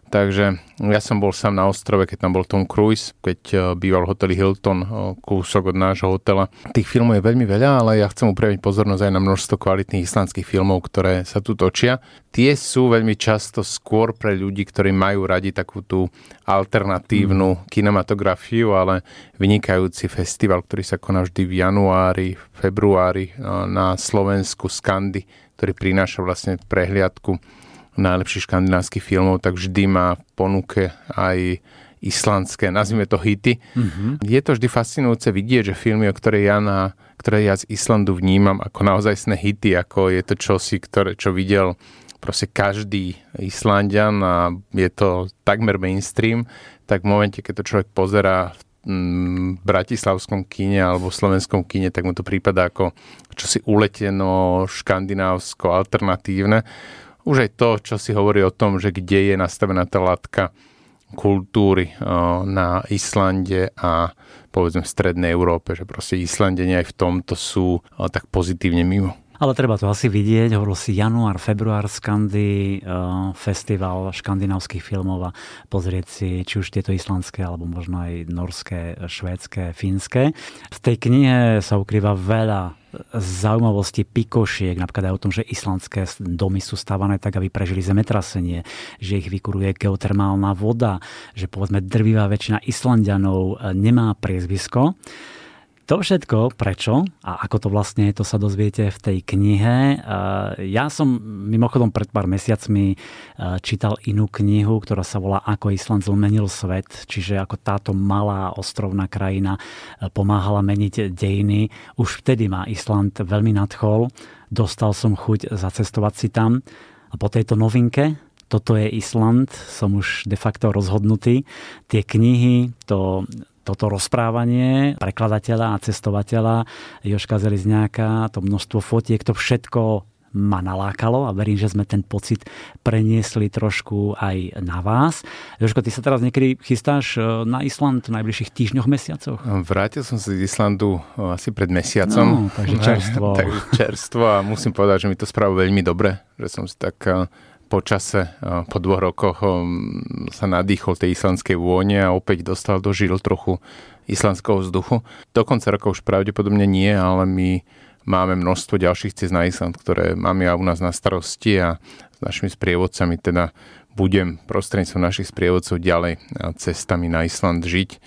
Takže ja som bol sám na ostrove, keď tam bol Tom Cruise, keď e, býval v hoteli Hilton, e, kúsok od nášho hotela. Tých filmov je veľmi veľa, ale ja chcem upraviť pozornosť aj na množstvo kvalitných islandských filmov, ktoré sa tu točia. Tie sú veľmi často skôr pre ľudí, ktorí majú radi takú tú alternatívnu mm. kinematografiu, ale vynikajúci festival, ktorý sa koná vždy v januári, februári e, na Slovensku, Skandy, ktorý prináša vlastne prehliadku najlepších škandinávskych filmov, tak vždy má v ponuke aj islandské, nazvime to hity. Mm-hmm. Je to vždy fascinujúce vidieť, že filmy, o ktoré ja, na, ktoré ja z Islandu vnímam ako naozajstné hity, ako je to čosi, ktoré, čo videl proste každý Islandian a je to takmer mainstream, tak v momente, keď to človek pozerá v bratislavskom kine alebo slovenskom kine, tak mu to prípada ako čosi uleteno, škandinávsko, alternatívne. Už aj to, čo si hovorí o tom, že kde je nastavená tá latka kultúry na Islande a povedzme v strednej Európe, že proste Islandenia aj v tomto sú tak pozitívne mimo. Ale treba to asi vidieť, hovoril si január, február Skandy, festival škandinávskych filmov a pozrieť si či už tieto islandské, alebo možno aj norské, švédske, fínske. V tej knihe sa ukrýva veľa zaujímavosti pikošiek, napríklad aj o tom, že islandské domy sú stávané tak, aby prežili zemetrasenie, že ich vykuruje geotermálna voda, že povedzme drvivá väčšina Islandianov nemá priezvisko. To všetko, prečo a ako to vlastne je, to sa dozviete v tej knihe. Ja som mimochodom pred pár mesiacmi čítal inú knihu, ktorá sa volá Ako Island zmenil svet, čiže ako táto malá ostrovná krajina pomáhala meniť dejiny. Už vtedy ma Island veľmi nadchol, dostal som chuť zacestovať si tam. A po tejto novinke, toto je Island, som už de facto rozhodnutý. Tie knihy, to toto rozprávanie prekladateľa a cestovateľa Joška Zelizňáka, to množstvo fotiek, to všetko ma nalákalo a verím, že sme ten pocit preniesli trošku aj na vás. Jožko, ty sa teraz niekedy chystáš e, na Island v najbližších týždňoch, mesiacoch? Vrátil som sa z Islandu e, asi pred mesiacom. No, takže čerstvo. takže čerstvo a musím povedať, že mi to spravilo veľmi dobre, že som si tak e, po čase, po dvoch rokoch sa nadýchol tej islandskej vône a opäť dostal do žil trochu islandského vzduchu. Do konca roka už pravdepodobne nie, ale my máme množstvo ďalších cest na Island, ktoré máme ja u nás na starosti a s našimi sprievodcami teda budem prostredníctvom našich sprievodcov ďalej cestami na Island žiť.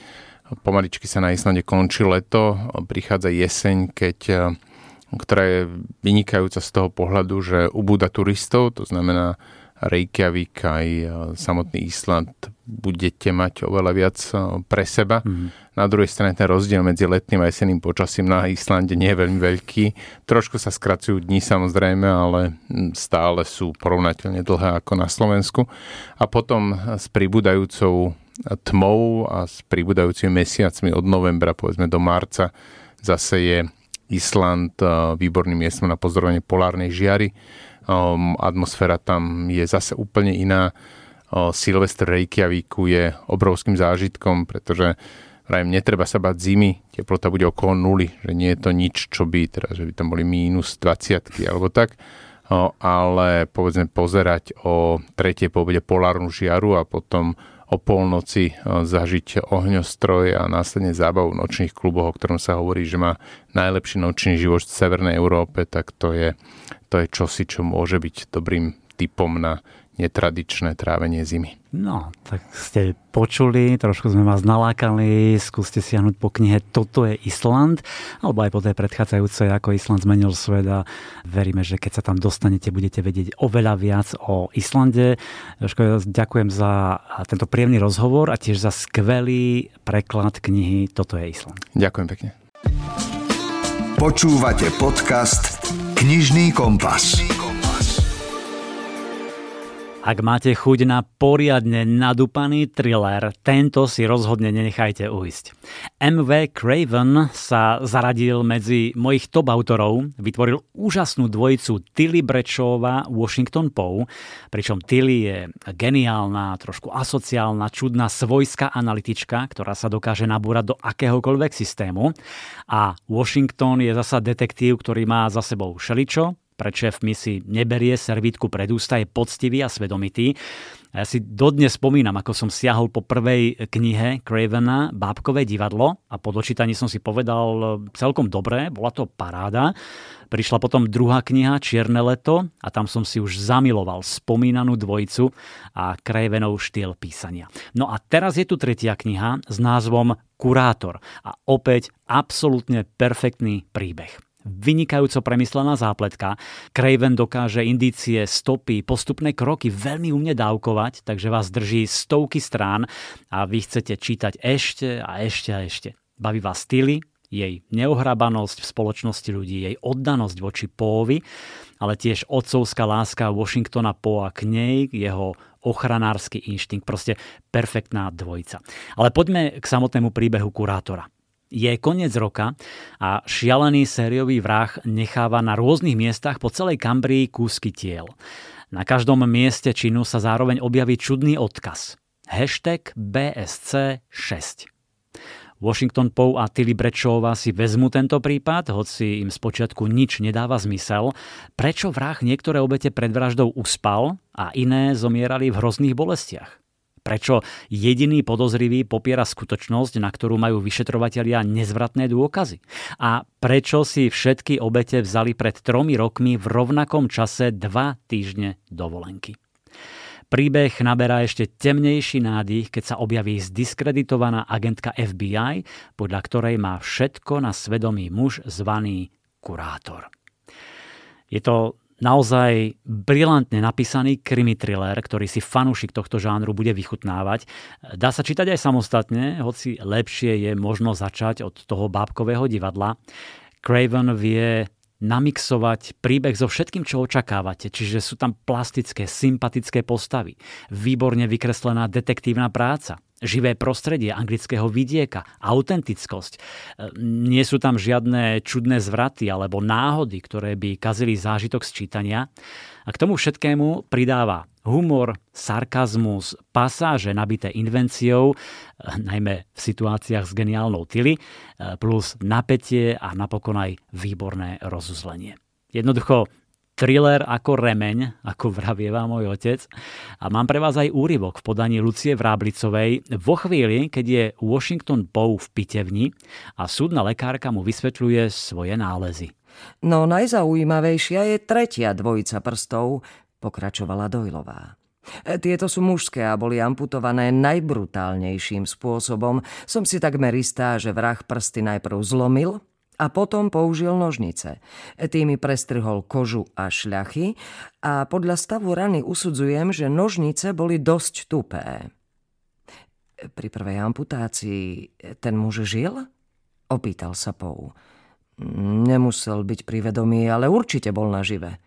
Pomaličky sa na Islande končí leto, prichádza jeseň, keď ktorá je vynikajúca z toho pohľadu, že ubúda turistov, to znamená Reykjavík aj e, samotný Island budete mať oveľa viac e, pre seba. Mm. Na druhej strane ten rozdiel medzi letným a jeseným počasím na Islande nie je veľmi veľký. Trošku sa skracujú dni samozrejme, ale stále sú porovnateľne dlhé ako na Slovensku. A potom s pribúdajúcou tmou a s pribúdajúcimi mesiacmi od novembra povedzme do marca zase je Island eh, výborným miestom na pozorovanie polárnej žiary. Um, atmosféra tam je zase úplne iná. Uh, Silvestr Reykjavíku je obrovským zážitkom, pretože Vrajem, netreba sa bať zimy, teplota bude okolo nuly, že nie je to nič, čo by, teda, že by tam boli mínus 20 alebo tak, o, ale povedzme pozerať o tretie po polárnu žiaru a potom o polnoci e, zažiť ohňostroj a následne zábavu v nočných kluboch, o ktorom sa hovorí, že má najlepší nočný život v Severnej Európe, tak to je, to je čosi, čo môže byť dobrým typom na netradičné trávenie zimy. No, tak ste počuli, trošku sme vás nalákali, skúste siahnuť po knihe Toto je Island, alebo aj po tej predchádzajúcej, ako Island zmenil svet a veríme, že keď sa tam dostanete, budete vedieť oveľa viac o Islande. Jožko, ďakujem za tento príjemný rozhovor a tiež za skvelý preklad knihy Toto je Island. Ďakujem pekne. Počúvate podcast Knižný kompas. Ak máte chuť na poriadne nadúpaný thriller, tento si rozhodne nenechajte ujsť. MV Craven sa zaradil medzi mojich top autorov, vytvoril úžasnú dvojicu Tilly Brečová Washington Poe, pričom Tilly je geniálna, trošku asociálna, čudná svojská analytička, ktorá sa dokáže nabúrať do akéhokoľvek systému a Washington je zasa detektív, ktorý má za sebou šeličo, pred šéfmi si neberie servítku pred ústa, je poctivý a svedomitý. A ja si dodnes spomínam, ako som siahol po prvej knihe Cravena Bábkové divadlo a po dočítaní som si povedal celkom dobre, bola to paráda. Prišla potom druhá kniha Čierne leto a tam som si už zamiloval spomínanú dvojicu a Cravenov štýl písania. No a teraz je tu tretia kniha s názvom Kurátor a opäť absolútne perfektný príbeh. Vynikajúco premyslená zápletka. Craven dokáže indície, stopy, postupné kroky veľmi umne dávkovať, takže vás drží stovky strán a vy chcete čítať ešte a ešte a ešte. Baví vás styly, jej neohrabanosť v spoločnosti ľudí, jej oddanosť voči Póvi, ale tiež otcovská láska Washingtona Poa k nej, jeho ochranársky inštinkt, proste perfektná dvojica. Ale poďme k samotnému príbehu kurátora. Je koniec roka a šialený sériový vrah necháva na rôznych miestach po celej Kambrii kúsky tiel. Na každom mieste činu sa zároveň objaví čudný odkaz. Hashtag BSC 6. Washington Poe a Tilly Brečová si vezmu tento prípad, hoci im spočiatku nič nedáva zmysel. Prečo vrah niektoré obete pred vraždou uspal a iné zomierali v hrozných bolestiach? Prečo jediný podozrivý popiera skutočnosť, na ktorú majú vyšetrovatelia nezvratné dôkazy? A prečo si všetky obete vzali pred tromi rokmi v rovnakom čase dva týždne dovolenky? Príbeh naberá ešte temnejší nádych, keď sa objaví zdiskreditovaná agentka FBI, podľa ktorej má všetko na svedomí muž zvaný kurátor. Je to naozaj brilantne napísaný krimi thriller, ktorý si fanúšik tohto žánru bude vychutnávať. Dá sa čítať aj samostatne, hoci lepšie je možno začať od toho bábkového divadla. Craven vie namixovať príbeh so všetkým, čo očakávate. Čiže sú tam plastické, sympatické postavy, výborne vykreslená detektívna práca, živé prostredie anglického vidieka, autentickosť. E, nie sú tam žiadne čudné zvraty alebo náhody, ktoré by kazili zážitok z čítania. A k tomu všetkému pridáva humor, sarkazmus, pasáže nabité invenciou, eh, najmä v situáciách s geniálnou Tilly, eh, plus napätie a napokon aj výborné rozuzlenie. Jednoducho thriller ako remeň, ako vravieva môj otec. A mám pre vás aj úryvok v podaní Lucie Vráblicovej vo chvíli, keď je Washington Poe v pitevni a súdna lekárka mu vysvetľuje svoje nálezy. No najzaujímavejšia je tretia dvojica prstov, pokračovala Dojlová. E, tieto sú mužské a boli amputované najbrutálnejším spôsobom. Som si takmer istá, že vrah prsty najprv zlomil a potom použil nožnice. Tými prestrhol kožu a šľachy a podľa stavu rany usudzujem, že nožnice boli dosť tupé. Pri prvej amputácii ten muž žil? Opýtal sa Pou. Nemusel byť pri vedomí, ale určite bol nažive.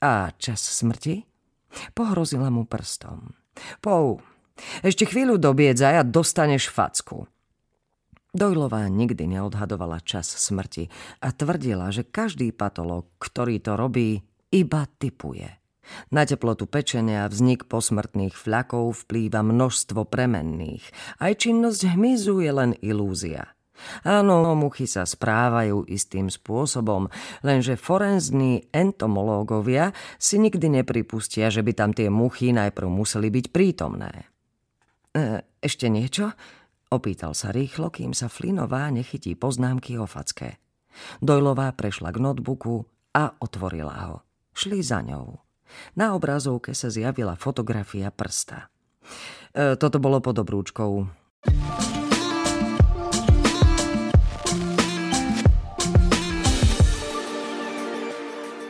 A čas smrti? Pohrozila mu prstom. Pou, ešte chvíľu dobiedzaj a dostaneš facku. Dojlová nikdy neodhadovala čas smrti a tvrdila, že každý patolog, ktorý to robí, iba typuje. Na teplotu pečenia a vznik posmrtných fľakov vplýva množstvo premenných. Aj činnosť hmyzu je len ilúzia. Áno, muchy sa správajú istým spôsobom, lenže forenzní entomológovia si nikdy nepripustia, že by tam tie muchy najprv museli byť prítomné. E, ešte niečo? Opýtal sa rýchlo, kým sa Flinová nechytí poznámky o facke. Dojlová prešla k notebooku a otvorila ho. Šli za ňou. Na obrazovke sa zjavila fotografia prsta. E, toto bolo pod obrúčkou.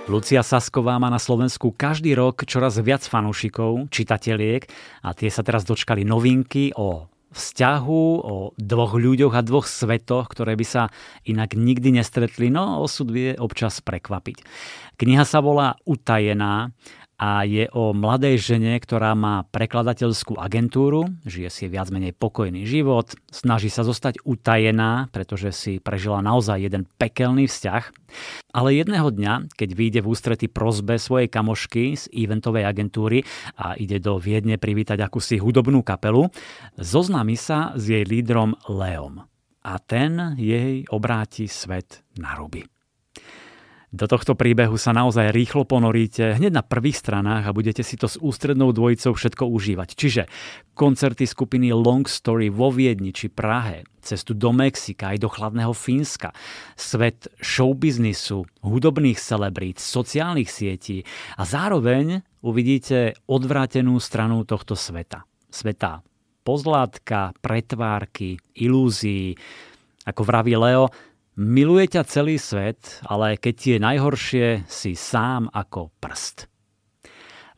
Lucia Sasková má na Slovensku každý rok čoraz viac fanúšikov, čitateliek a tie sa teraz dočkali novinky o vzťahu, o dvoch ľuďoch a dvoch svetoch, ktoré by sa inak nikdy nestretli, no osud vie občas prekvapiť. Kniha sa volá Utajená a je o mladej žene, ktorá má prekladateľskú agentúru, žije si viac menej pokojný život, snaží sa zostať utajená, pretože si prežila naozaj jeden pekelný vzťah. Ale jedného dňa, keď vyjde v ústrety prozbe svojej kamošky z eventovej agentúry a ide do Viedne privítať akúsi hudobnú kapelu, zoznámi sa s jej lídrom Leom. A ten jej obráti svet na ruby. Do tohto príbehu sa naozaj rýchlo ponoríte hneď na prvých stranách a budete si to s ústrednou dvojicou všetko užívať. Čiže koncerty skupiny Long Story vo Viedni či Prahe, cestu do Mexika aj do chladného Fínska, svet showbiznisu, hudobných celebrít, sociálnych sietí a zároveň uvidíte odvrátenú stranu tohto sveta. Sveta pozlátka, pretvárky, ilúzií. Ako vraví Leo, Miluje ťa celý svet, ale keď ti je najhoršie, si sám ako prst.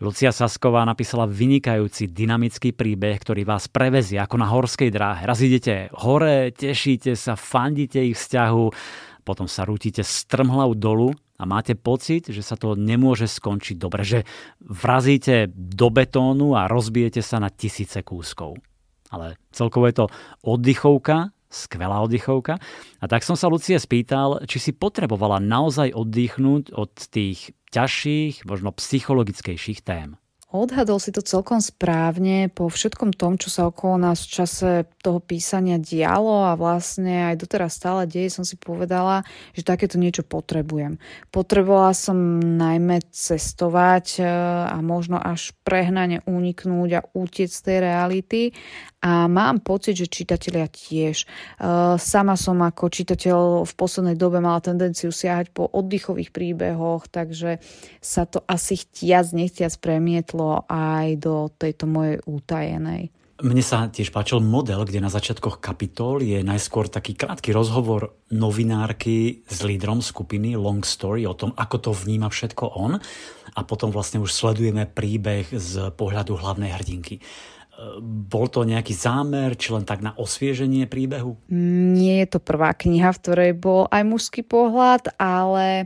Lucia Sasková napísala vynikajúci dynamický príbeh, ktorý vás prevezie ako na horskej dráhe. Raz idete hore, tešíte sa, fandíte ich vzťahu, potom sa rútite strmhlav dolu a máte pocit, že sa to nemôže skončiť dobre, že vrazíte do betónu a rozbijete sa na tisíce kúskov. Ale celkovo je to oddychovka, skvelá oddychovka. A tak som sa Lucie spýtal, či si potrebovala naozaj oddychnúť od tých ťažších, možno psychologickejších tém. Odhadol si to celkom správne po všetkom tom, čo sa okolo nás v čase toho písania dialo a vlastne aj doteraz stále deje, som si povedala, že takéto niečo potrebujem. Potrebovala som najmä cestovať e, a možno až prehnane uniknúť a utiec z tej reality a mám pocit, že čitatelia tiež. E, sama som ako čitateľ v poslednej dobe mala tendenciu siahať po oddychových príbehoch, takže sa to asi chtiac, nechtiac premietlo aj do tejto mojej útajenej. Mne sa tiež páčil model, kde na začiatkoch kapitol je najskôr taký krátky rozhovor novinárky s lídrom skupiny Long Story o tom, ako to vníma všetko on a potom vlastne už sledujeme príbeh z pohľadu hlavnej hrdinky. Bol to nejaký zámer, či len tak na osvieženie príbehu? Nie je to prvá kniha, v ktorej bol aj mužský pohľad, ale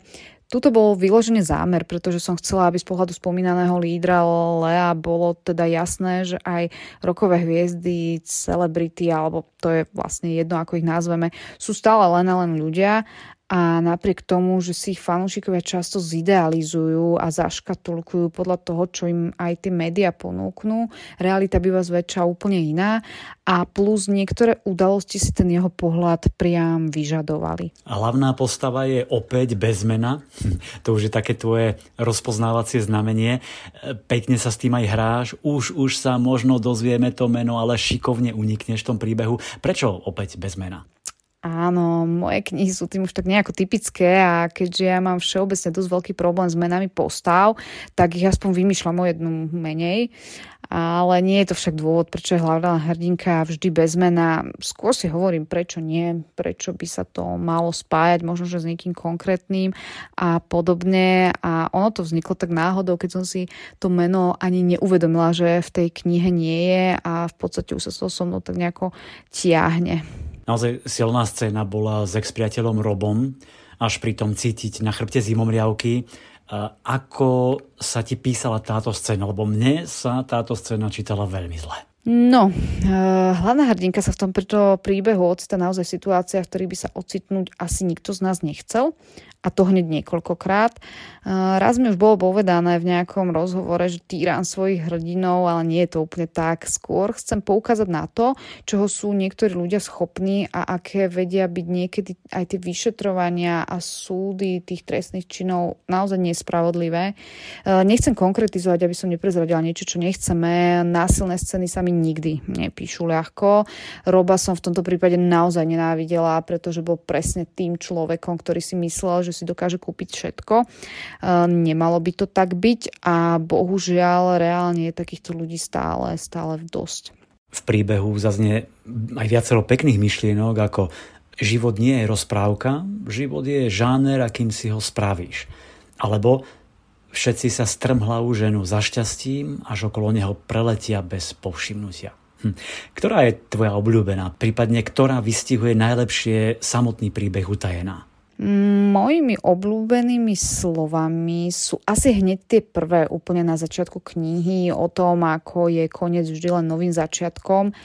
Tuto bol vyložený zámer, pretože som chcela, aby z pohľadu spomínaného lídra Lea bolo teda jasné, že aj rokové hviezdy, celebrity, alebo to je vlastne jedno, ako ich nazveme, sú stále len a len ľudia a napriek tomu, že si ich fanúšikovia často zidealizujú a zaškatulkujú podľa toho, čo im aj tie médiá ponúknú, realita býva zväčša úplne iná a plus niektoré udalosti si ten jeho pohľad priam vyžadovali. Hlavná postava je opäť bezmena. To už je také tvoje rozpoznávacie znamenie. Pekne sa s tým aj hráš. Už, už sa možno dozvieme to meno, ale šikovne unikneš v tom príbehu. Prečo opäť bezmena? Áno, moje knihy sú tým už tak nejako typické a keďže ja mám všeobecne dosť veľký problém s menami postav, tak ich aspoň vymýšľam o jednu menej. Ale nie je to však dôvod, prečo je hlavná hrdinka vždy bez mena. Skôr si hovorím, prečo nie, prečo by sa to malo spájať, možno že s niekým konkrétnym a podobne. A ono to vzniklo tak náhodou, keď som si to meno ani neuvedomila, že v tej knihe nie je a v podstate už sa to so mnou tak nejako tiahne. Naozaj silná scéna bola s ex-priateľom Robom, až pri tom cítiť na chrbte zimomriavky. Ako sa ti písala táto scéna? Lebo mne sa táto scéna čítala veľmi zle. No, uh, hlavná hrdinka sa v tom príbehu ocita naozaj v situáciách, v ktorých by sa ocitnúť asi nikto z nás nechcel a to hneď niekoľkokrát. Raz mi už bolo povedané v nejakom rozhovore, že týram svojich hrdinov, ale nie je to úplne tak. Skôr chcem poukázať na to, čoho sú niektorí ľudia schopní a aké vedia byť niekedy aj tie vyšetrovania a súdy tých trestných činov naozaj nespravodlivé. Nechcem konkretizovať, aby som neprezradila niečo, čo nechceme. Násilné scény sa mi nikdy nepíšu ľahko. Roba som v tomto prípade naozaj nenávidela, pretože bol presne tým človekom, ktorý si myslel, že že si dokáže kúpiť všetko. E, nemalo by to tak byť a bohužiaľ reálne je takýchto ľudí stále, stále dosť. V príbehu zaznie aj viacero pekných myšlienok, ako život nie je rozprávka, život je žáner, akým si ho spravíš. Alebo všetci sa strmhlavu ženu za šťastím, až okolo neho preletia bez povšimnutia. Hm. Ktorá je tvoja obľúbená? Prípadne, ktorá vystihuje najlepšie samotný príbeh utajená? Mojimi obľúbenými slovami sú asi hneď tie prvé úplne na začiatku knihy o tom, ako je koniec vždy len novým začiatkom.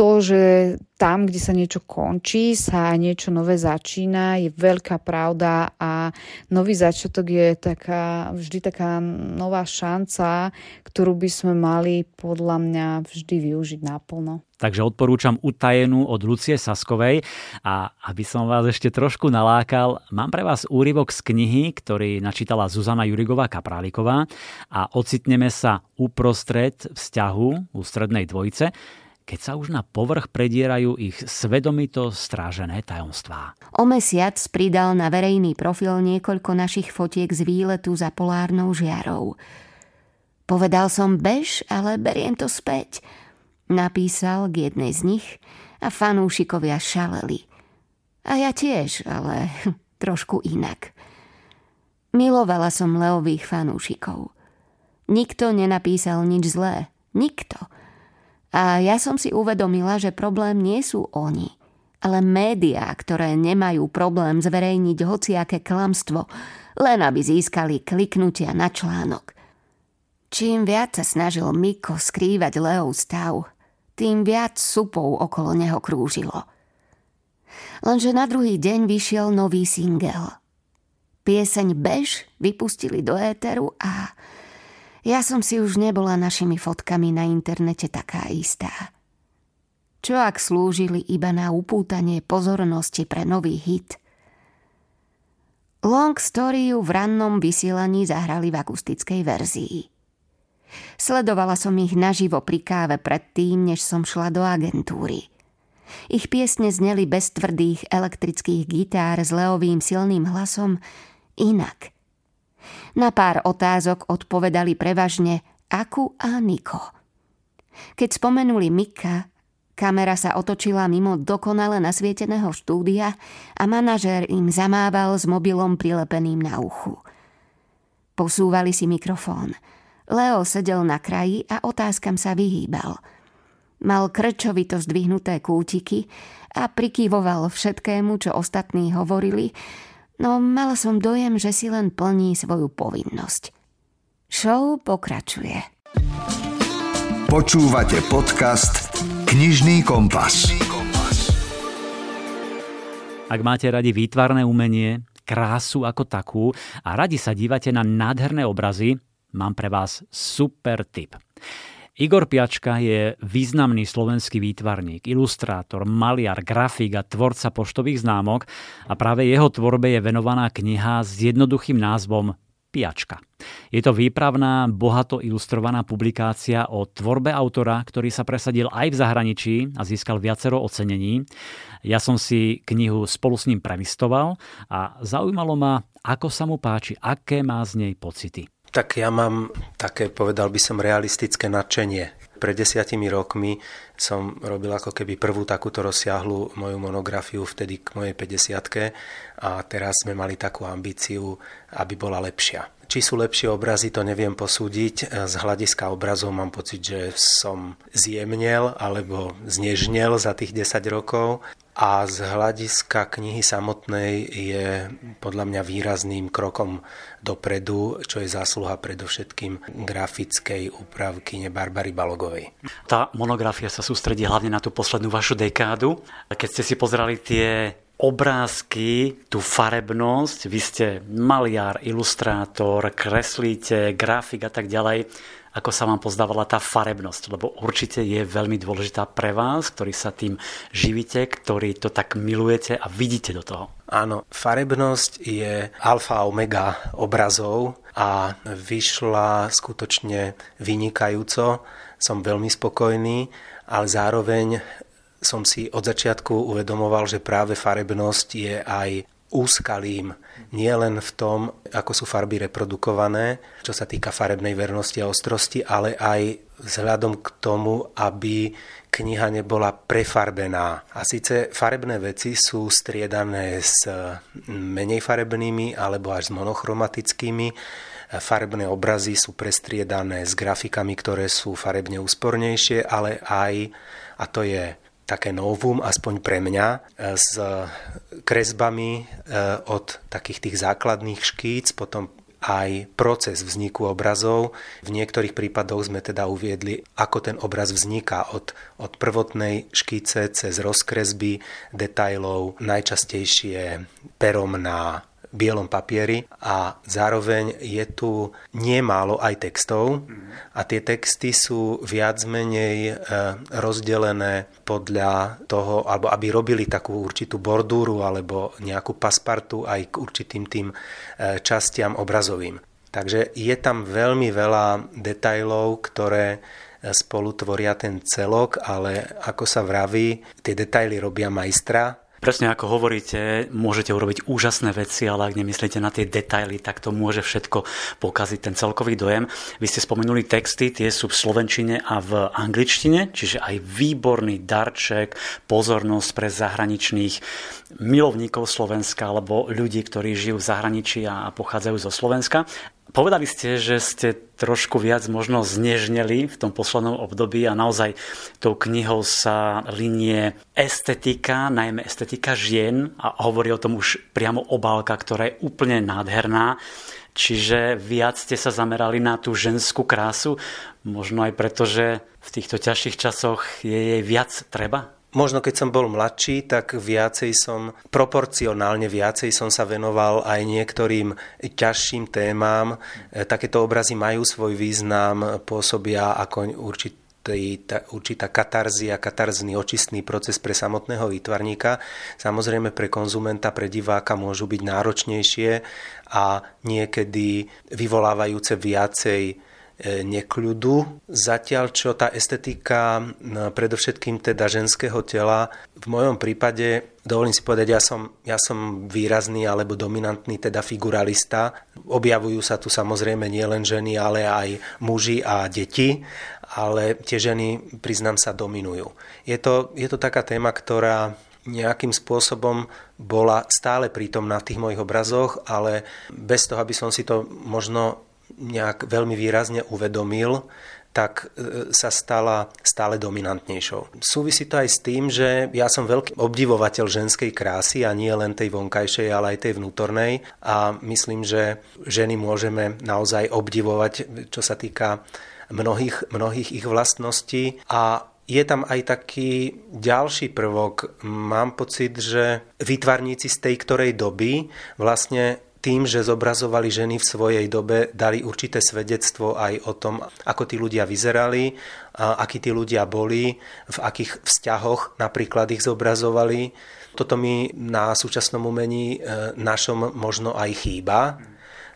To, že tam, kde sa niečo končí, sa niečo nové začína, je veľká pravda a nový začiatok je taká, vždy taká nová šanca, ktorú by sme mali podľa mňa vždy využiť naplno. Takže odporúčam utajenú od Lucie Saskovej. A aby som vás ešte trošku nalákal, mám pre vás úryvok z knihy, ktorý načítala Zuzana Jurigová Kapráliková. A ocitneme sa uprostred vzťahu ústrednej dvojice keď sa už na povrch predierajú ich svedomito strážené tajomstvá. O mesiac pridal na verejný profil niekoľko našich fotiek z výletu za polárnou žiarou. Povedal som bež, ale beriem to späť. Napísal k jednej z nich a fanúšikovia šaleli. A ja tiež, ale trošku inak. Milovala som Leových fanúšikov. Nikto nenapísal nič zlé. Nikto. A ja som si uvedomila, že problém nie sú oni, ale médiá, ktoré nemajú problém zverejniť hociaké klamstvo, len aby získali kliknutia na článok. Čím viac sa snažil Miko skrývať Leov stav, tým viac supov okolo neho krúžilo. Lenže na druhý deň vyšiel nový singel. Pieseň Bež vypustili do éteru a ja som si už nebola našimi fotkami na internete taká istá. Čo ak slúžili iba na upútanie pozornosti pre nový hit? Long Story v rannom vysielaní zahrali v akustickej verzii. Sledovala som ich naživo pri káve predtým, než som šla do agentúry. Ich piesne zneli bez tvrdých elektrických gitár s Leovým silným hlasom inak – na pár otázok odpovedali prevažne Aku a Niko. Keď spomenuli Mika, kamera sa otočila mimo dokonale nasvieteného štúdia a manažér im zamával s mobilom prilepeným na uchu. Posúvali si mikrofón. Leo sedel na kraji a otázkam sa vyhýbal. Mal krčovito zdvihnuté kútiky a prikývoval všetkému, čo ostatní hovorili, no mala som dojem, že si len plní svoju povinnosť. Show pokračuje. Počúvate podcast Knižný kompas. Ak máte radi výtvarné umenie, krásu ako takú a radi sa dívate na nádherné obrazy, mám pre vás super tip. Igor Piačka je významný slovenský výtvarník, ilustrátor, maliar, grafik a tvorca poštových známok a práve jeho tvorbe je venovaná kniha s jednoduchým názvom Piačka. Je to výpravná, bohato ilustrovaná publikácia o tvorbe autora, ktorý sa presadil aj v zahraničí a získal viacero ocenení. Ja som si knihu spolu s ním prelistoval a zaujímalo ma, ako sa mu páči, aké má z nej pocity. Tak ja mám také, povedal by som, realistické nadšenie. Pred desiatimi rokmi som robil ako keby prvú takúto rozsiahlu moju monografiu vtedy k mojej 50 a teraz sme mali takú ambíciu, aby bola lepšia. Či sú lepšie obrazy, to neviem posúdiť. Z hľadiska obrazov mám pocit, že som zjemnel alebo znežnel za tých 10 rokov a z hľadiska knihy samotnej je podľa mňa výrazným krokom dopredu, čo je zásluha predovšetkým grafickej úpravky Barbary Balogovej. Tá monografia sa sústredí hlavne na tú poslednú vašu dekádu. Keď ste si pozerali tie obrázky, tú farebnosť, vy ste maliar, ilustrátor, kreslíte, grafik a tak ďalej ako sa vám pozdávala tá farebnosť, lebo určite je veľmi dôležitá pre vás, ktorý sa tým živíte, ktorý to tak milujete a vidíte do toho. Áno, farebnosť je alfa a omega obrazov a vyšla skutočne vynikajúco. Som veľmi spokojný, ale zároveň som si od začiatku uvedomoval, že práve farebnosť je aj úskalým nie len v tom, ako sú farby reprodukované, čo sa týka farebnej vernosti a ostrosti, ale aj vzhľadom k tomu, aby kniha nebola prefarbená. A síce farebné veci sú striedané s menej farebnými alebo až s monochromatickými. Farebné obrazy sú prestriedané s grafikami, ktoré sú farebne úspornejšie, ale aj, a to je také novum, aspoň pre mňa, e, s kresbami e, od takých tých základných škíc, potom aj proces vzniku obrazov. V niektorých prípadoch sme teda uviedli, ako ten obraz vzniká od, od prvotnej škíce cez rozkresby detailov, najčastejšie perom na bielom papieri a zároveň je tu niemálo aj textov. A tie texty sú viac menej e, rozdelené podľa toho, alebo aby robili takú určitú bordúru alebo nejakú paspartu aj k určitým tým e, častiam obrazovým. Takže je tam veľmi veľa detajlov, ktoré e, spolu tvoria ten celok, ale ako sa vraví, tie detaily robia majstra Presne ako hovoríte, môžete urobiť úžasné veci, ale ak nemyslíte na tie detaily, tak to môže všetko pokaziť ten celkový dojem. Vy ste spomenuli texty, tie sú v slovenčine a v angličtine, čiže aj výborný darček, pozornosť pre zahraničných milovníkov Slovenska alebo ľudí, ktorí žijú v zahraničí a pochádzajú zo Slovenska. Povedali ste, že ste trošku viac možno znežneli v tom poslednom období a naozaj tou knihou sa linie estetika, najmä estetika žien a hovorí o tom už priamo obálka, ktorá je úplne nádherná. Čiže viac ste sa zamerali na tú ženskú krásu, možno aj preto, že v týchto ťažších časoch je jej viac treba? Možno keď som bol mladší, tak viacej som, proporcionálne viacej som sa venoval aj niektorým ťažším témam. E, takéto obrazy majú svoj význam, pôsobia ako určitý určitá katarzia, katarzný očistný proces pre samotného výtvarníka. Samozrejme pre konzumenta, pre diváka môžu byť náročnejšie a niekedy vyvolávajúce viacej nekľudu. Zatiaľ, čo tá estetika, predovšetkým teda ženského tela, v mojom prípade, dovolím si povedať, ja som, ja som výrazný alebo dominantný teda figuralista. Objavujú sa tu samozrejme nielen ženy, ale aj muži a deti, ale tie ženy, priznám sa, dominujú. Je to, je to taká téma, ktorá nejakým spôsobom bola stále prítomná v tých mojich obrazoch, ale bez toho, aby som si to možno nejak veľmi výrazne uvedomil, tak e, sa stala stále dominantnejšou. Súvisí to aj s tým, že ja som veľký obdivovateľ ženskej krásy a nie len tej vonkajšej, ale aj tej vnútornej a myslím, že ženy môžeme naozaj obdivovať, čo sa týka mnohých, mnohých ich vlastností a je tam aj taký ďalší prvok. Mám pocit, že výtvarníci z tej ktorej doby vlastne tým, že zobrazovali ženy v svojej dobe, dali určité svedectvo aj o tom, ako tí ľudia vyzerali, akí tí ľudia boli, v akých vzťahoch napríklad ich zobrazovali. Toto mi na súčasnom umení e, našom možno aj chýba.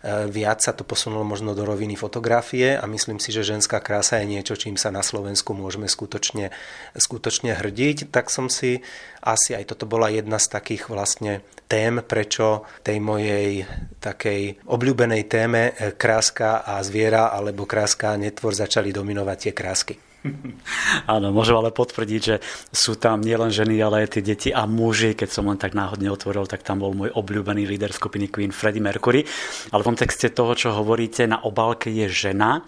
E, viac sa to posunulo možno do roviny fotografie a myslím si, že ženská krása je niečo, čím sa na Slovensku môžeme skutočne, skutočne hrdiť. Tak som si asi aj toto bola jedna z takých vlastne tém, prečo tej mojej takej obľúbenej téme e, kráska a zviera alebo kráska a netvor začali dominovať tie krásky. Áno, môžem ale potvrdiť, že sú tam nielen ženy, ale aj tie deti a muži. Keď som len tak náhodne otvoril, tak tam bol môj obľúbený líder skupiny Queen Freddie Mercury. Ale v kontexte toho, čo hovoríte, na obálke je žena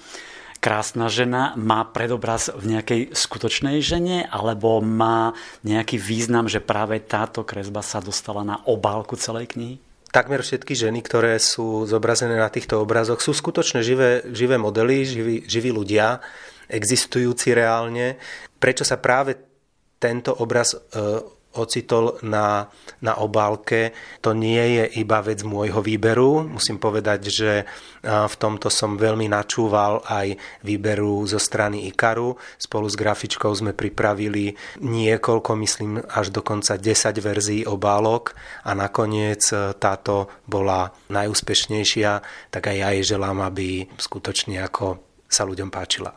krásna žena má predobraz v nejakej skutočnej žene alebo má nejaký význam, že práve táto kresba sa dostala na obálku celej knihy? Takmer všetky ženy, ktoré sú zobrazené na týchto obrazoch, sú skutočne živé, živé modely, živí, živí ľudia, existujúci reálne. Prečo sa práve tento obraz e, ocitol na, na obálke. To nie je iba vec môjho výberu. Musím povedať, že v tomto som veľmi načúval aj výberu zo strany Ikaru. Spolu s grafičkou sme pripravili niekoľko, myslím až dokonca 10 verzií obálok a nakoniec e, táto bola najúspešnejšia, tak aj ja jej želám, aby skutočne ako sa ľuďom páčila.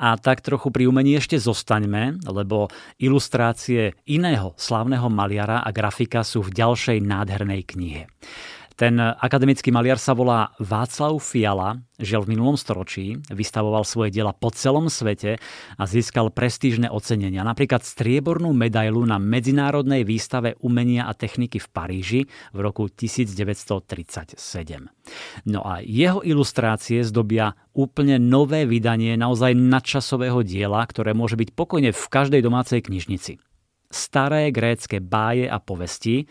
A tak trochu pri umení ešte zostaňme, lebo ilustrácie iného slavného maliara a grafika sú v ďalšej nádhernej knihe. Ten akademický maliar sa volá Václav Fiala, žil v minulom storočí, vystavoval svoje diela po celom svete a získal prestížne ocenenia. Napríklad striebornú medailu na Medzinárodnej výstave umenia a techniky v Paríži v roku 1937. No a jeho ilustrácie zdobia úplne nové vydanie naozaj nadčasového diela, ktoré môže byť pokojne v každej domácej knižnici staré grécké báje a povesti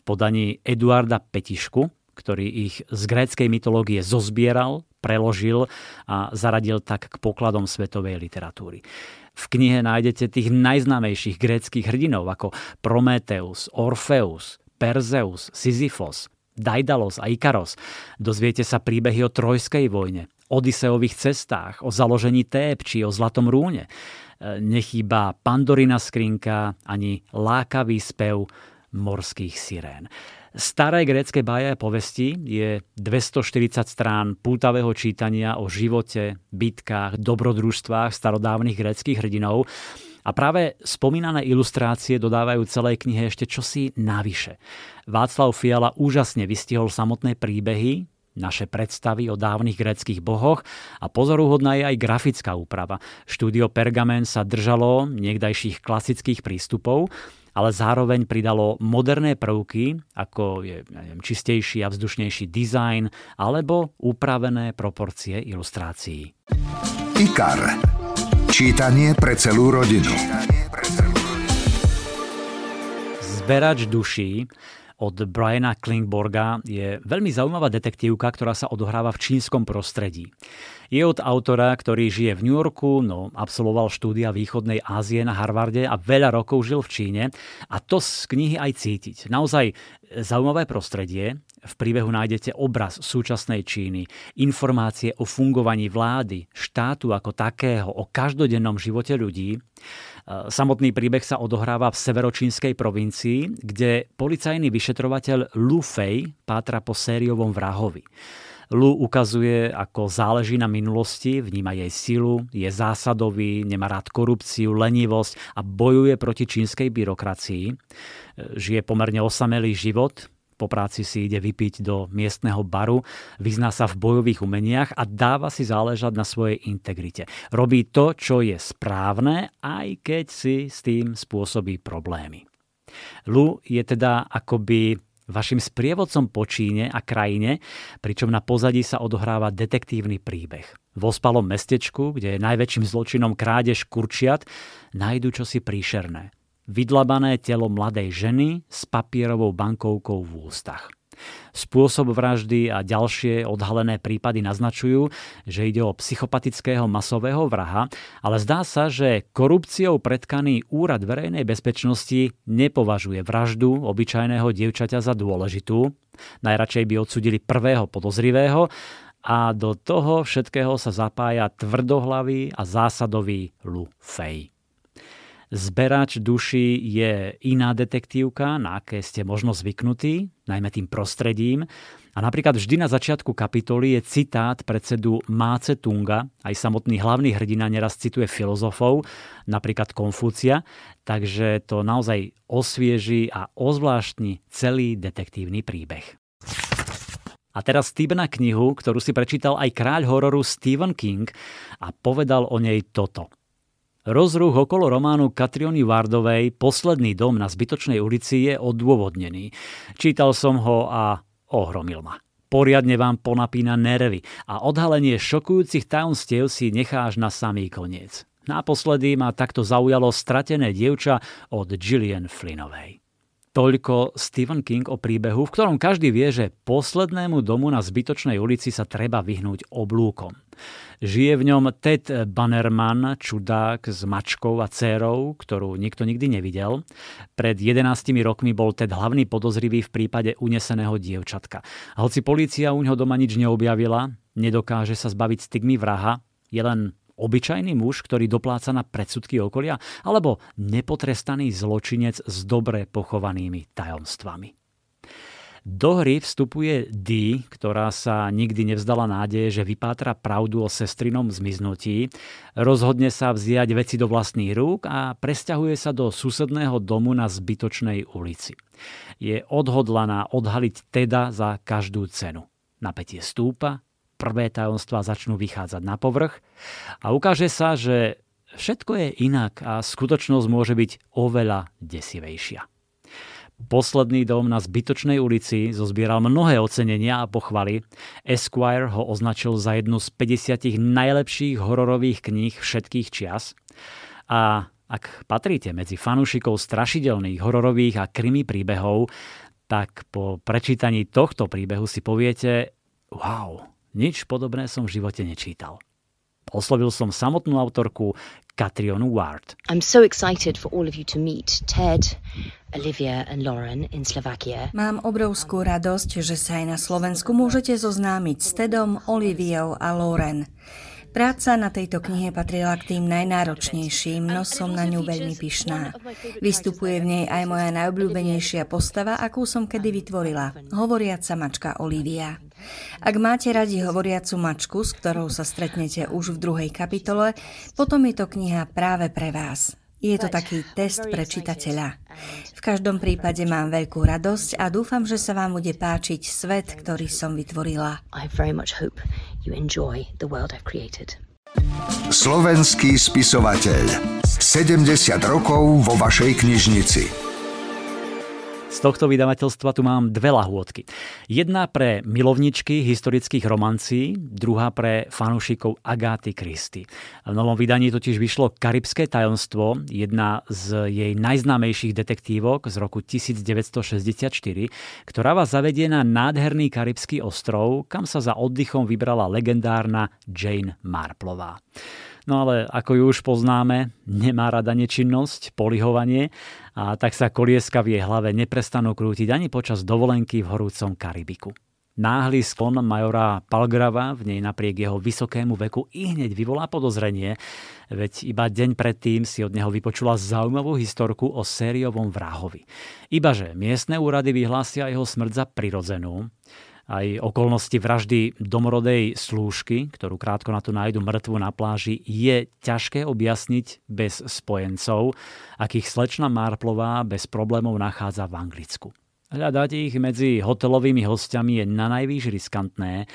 v podaní Eduarda Petišku, ktorý ich z gréckej mytológie zozbieral, preložil a zaradil tak k pokladom svetovej literatúry. V knihe nájdete tých najznámejších gréckých hrdinov ako Prometeus, Orfeus, Perzeus, Sisyphos, Daidalos a Ikaros. Dozviete sa príbehy o Trojskej vojne, Odiseových cestách, o založení Tép či o Zlatom rúne nechýba Pandorina skrinka ani lákavý spev morských sirén. Staré grécké báje a povesti je 240 strán pútavého čítania o živote, bitkách, dobrodružstvách starodávnych gréckých hrdinov A práve spomínané ilustrácie dodávajú celej knihe ešte čosi navyše. Václav Fiala úžasne vystihol samotné príbehy, naše predstavy o dávnych greckých bohoch a pozoruhodná je aj grafická úprava. Štúdio Pergamen sa držalo niekdajších klasických prístupov, ale zároveň pridalo moderné prvky, ako je neviem, čistejší a vzdušnejší dizajn alebo upravené proporcie ilustrácií. IKAR. Čítanie pre celú rodinu. Zberač duší od Briana Klingborga je veľmi zaujímavá detektívka, ktorá sa odohráva v čínskom prostredí. Je od autora, ktorý žije v New Yorku, no absolvoval štúdia východnej Ázie na Harvarde a veľa rokov žil v Číne a to z knihy aj cítiť. Naozaj zaujímavé prostredie, v príbehu nájdete obraz súčasnej Číny, informácie o fungovaní vlády, štátu ako takého, o každodennom živote ľudí. E, samotný príbeh sa odohráva v severočínskej provincii, kde policajný vyšetrovateľ Lu Fei pátra po sériovom vrahovi. Lu ukazuje, ako záleží na minulosti, vníma jej silu, je zásadový, nemá rád korupciu, lenivosť a bojuje proti čínskej byrokracii. E, žije pomerne osamelý život, po práci si ide vypiť do miestneho baru, vyzná sa v bojových umeniach a dáva si záležať na svojej integrite. Robí to, čo je správne, aj keď si s tým spôsobí problémy. Lu je teda akoby vašim sprievodcom po Číne a krajine, pričom na pozadí sa odohráva detektívny príbeh. V ospalom mestečku, kde je najväčším zločinom krádež kurčiat, nájdu čosi príšerné vydlabané telo mladej ženy s papierovou bankovkou v ústach. Spôsob vraždy a ďalšie odhalené prípady naznačujú, že ide o psychopatického masového vraha, ale zdá sa, že korupciou predkaný úrad verejnej bezpečnosti nepovažuje vraždu obyčajného dievčaťa za dôležitú. Najradšej by odsudili prvého podozrivého a do toho všetkého sa zapája tvrdohlavý a zásadový Lu Fei. Zberač duší je iná detektívka, na aké ste možno zvyknutí, najmä tým prostredím. A napríklad vždy na začiatku kapitoly je citát predsedu Máce Tunga, aj samotný hlavný hrdina neraz cituje filozofov, napríklad Konfúcia, takže to naozaj osvieži a ozvláštni celý detektívny príbeh. A teraz Stevena knihu, ktorú si prečítal aj kráľ hororu Stephen King a povedal o nej toto – Rozruch okolo románu Katriony Vardovej Posledný dom na zbytočnej ulici je odôvodnený. Čítal som ho a ohromil ma. Poriadne vám ponapína nervy a odhalenie šokujúcich tajomstiev si necháš na samý koniec. Naposledy ma takto zaujalo stratené dievča od Gillian Flynnovej. Toľko Stephen King o príbehu, v ktorom každý vie, že poslednému domu na zbytočnej ulici sa treba vyhnúť oblúkom. Žije v ňom Ted Bannerman, čudák s mačkou a dcérou, ktorú nikto nikdy nevidel. Pred 11 rokmi bol Ted hlavný podozrivý v prípade uneseného dievčatka. Hoci polícia u ňoho doma nič neobjavila, nedokáže sa zbaviť stigmy vraha, je len obyčajný muž, ktorý dopláca na predsudky okolia, alebo nepotrestaný zločinec s dobre pochovanými tajomstvami. Do hry vstupuje Dee, ktorá sa nikdy nevzdala nádeje, že vypátra pravdu o sestrinom zmiznutí, rozhodne sa vziať veci do vlastných rúk a presťahuje sa do susedného domu na zbytočnej ulici. Je odhodlaná odhaliť teda za každú cenu. Napätie stúpa, prvé tajomstvá začnú vychádzať na povrch a ukáže sa, že všetko je inak a skutočnosť môže byť oveľa desivejšia. Posledný dom na zbytočnej ulici zozbieral mnohé ocenenia a pochvaly. Esquire ho označil za jednu z 50 najlepších hororových kníh všetkých čias. A ak patríte medzi fanúšikov strašidelných hororových a krimi príbehov, tak po prečítaní tohto príbehu si poviete wow, nič podobné som v živote nečítal. Oslovil som samotnú autorku Catrionu Ward. I'm so excited for all of you to meet Ted, Olivia and Lauren in Slovakia. Mám obrovskú radosť, že sa aj na Slovensku môžete zoznámiť s Tedom, Oliviou a Lauren. Práca na tejto knihe patrila k tým najnáročnejším, no som na ňu veľmi pyšná. Vystupuje v nej aj moja najobľúbenejšia postava, akú som kedy vytvorila, hovoriaca mačka Olivia. Ak máte radi hovoriacu mačku, s ktorou sa stretnete už v druhej kapitole, potom je to kniha práve pre vás. Je to taký test pre čitateľa. V každom prípade mám veľkú radosť a dúfam, že sa vám bude páčiť svet, ktorý som vytvorila. Slovenský spisovateľ. 70 rokov vo vašej knižnici. Z tohto vydavateľstva tu mám dve lahôdky. Jedna pre milovničky historických romancí, druhá pre fanúšikov Agáty Kristy. V novom vydaní totiž vyšlo Karibské tajomstvo, jedna z jej najznámejších detektívok z roku 1964, ktorá vás zavedie na nádherný karibský ostrov, kam sa za oddychom vybrala legendárna Jane Marplová. No ale ako ju už poznáme, nemá rada nečinnosť, polihovanie a tak sa kolieska v jej hlave neprestanú krútiť ani počas dovolenky v horúcom Karibiku. Náhly sklon majora Palgrava v nej napriek jeho vysokému veku i hneď vyvolá podozrenie, veď iba deň predtým si od neho vypočula zaujímavú historku o sériovom vrahovi. Ibaže miestne úrady vyhlásia jeho smrť za prirodzenú, aj okolnosti vraždy domorodej slúžky, ktorú krátko na to nájdu mŕtvu na pláži, je ťažké objasniť bez spojencov, akých slečna Marplová bez problémov nachádza v Anglicku. Hľadať ich medzi hotelovými hostiami je na najvýš riskantné,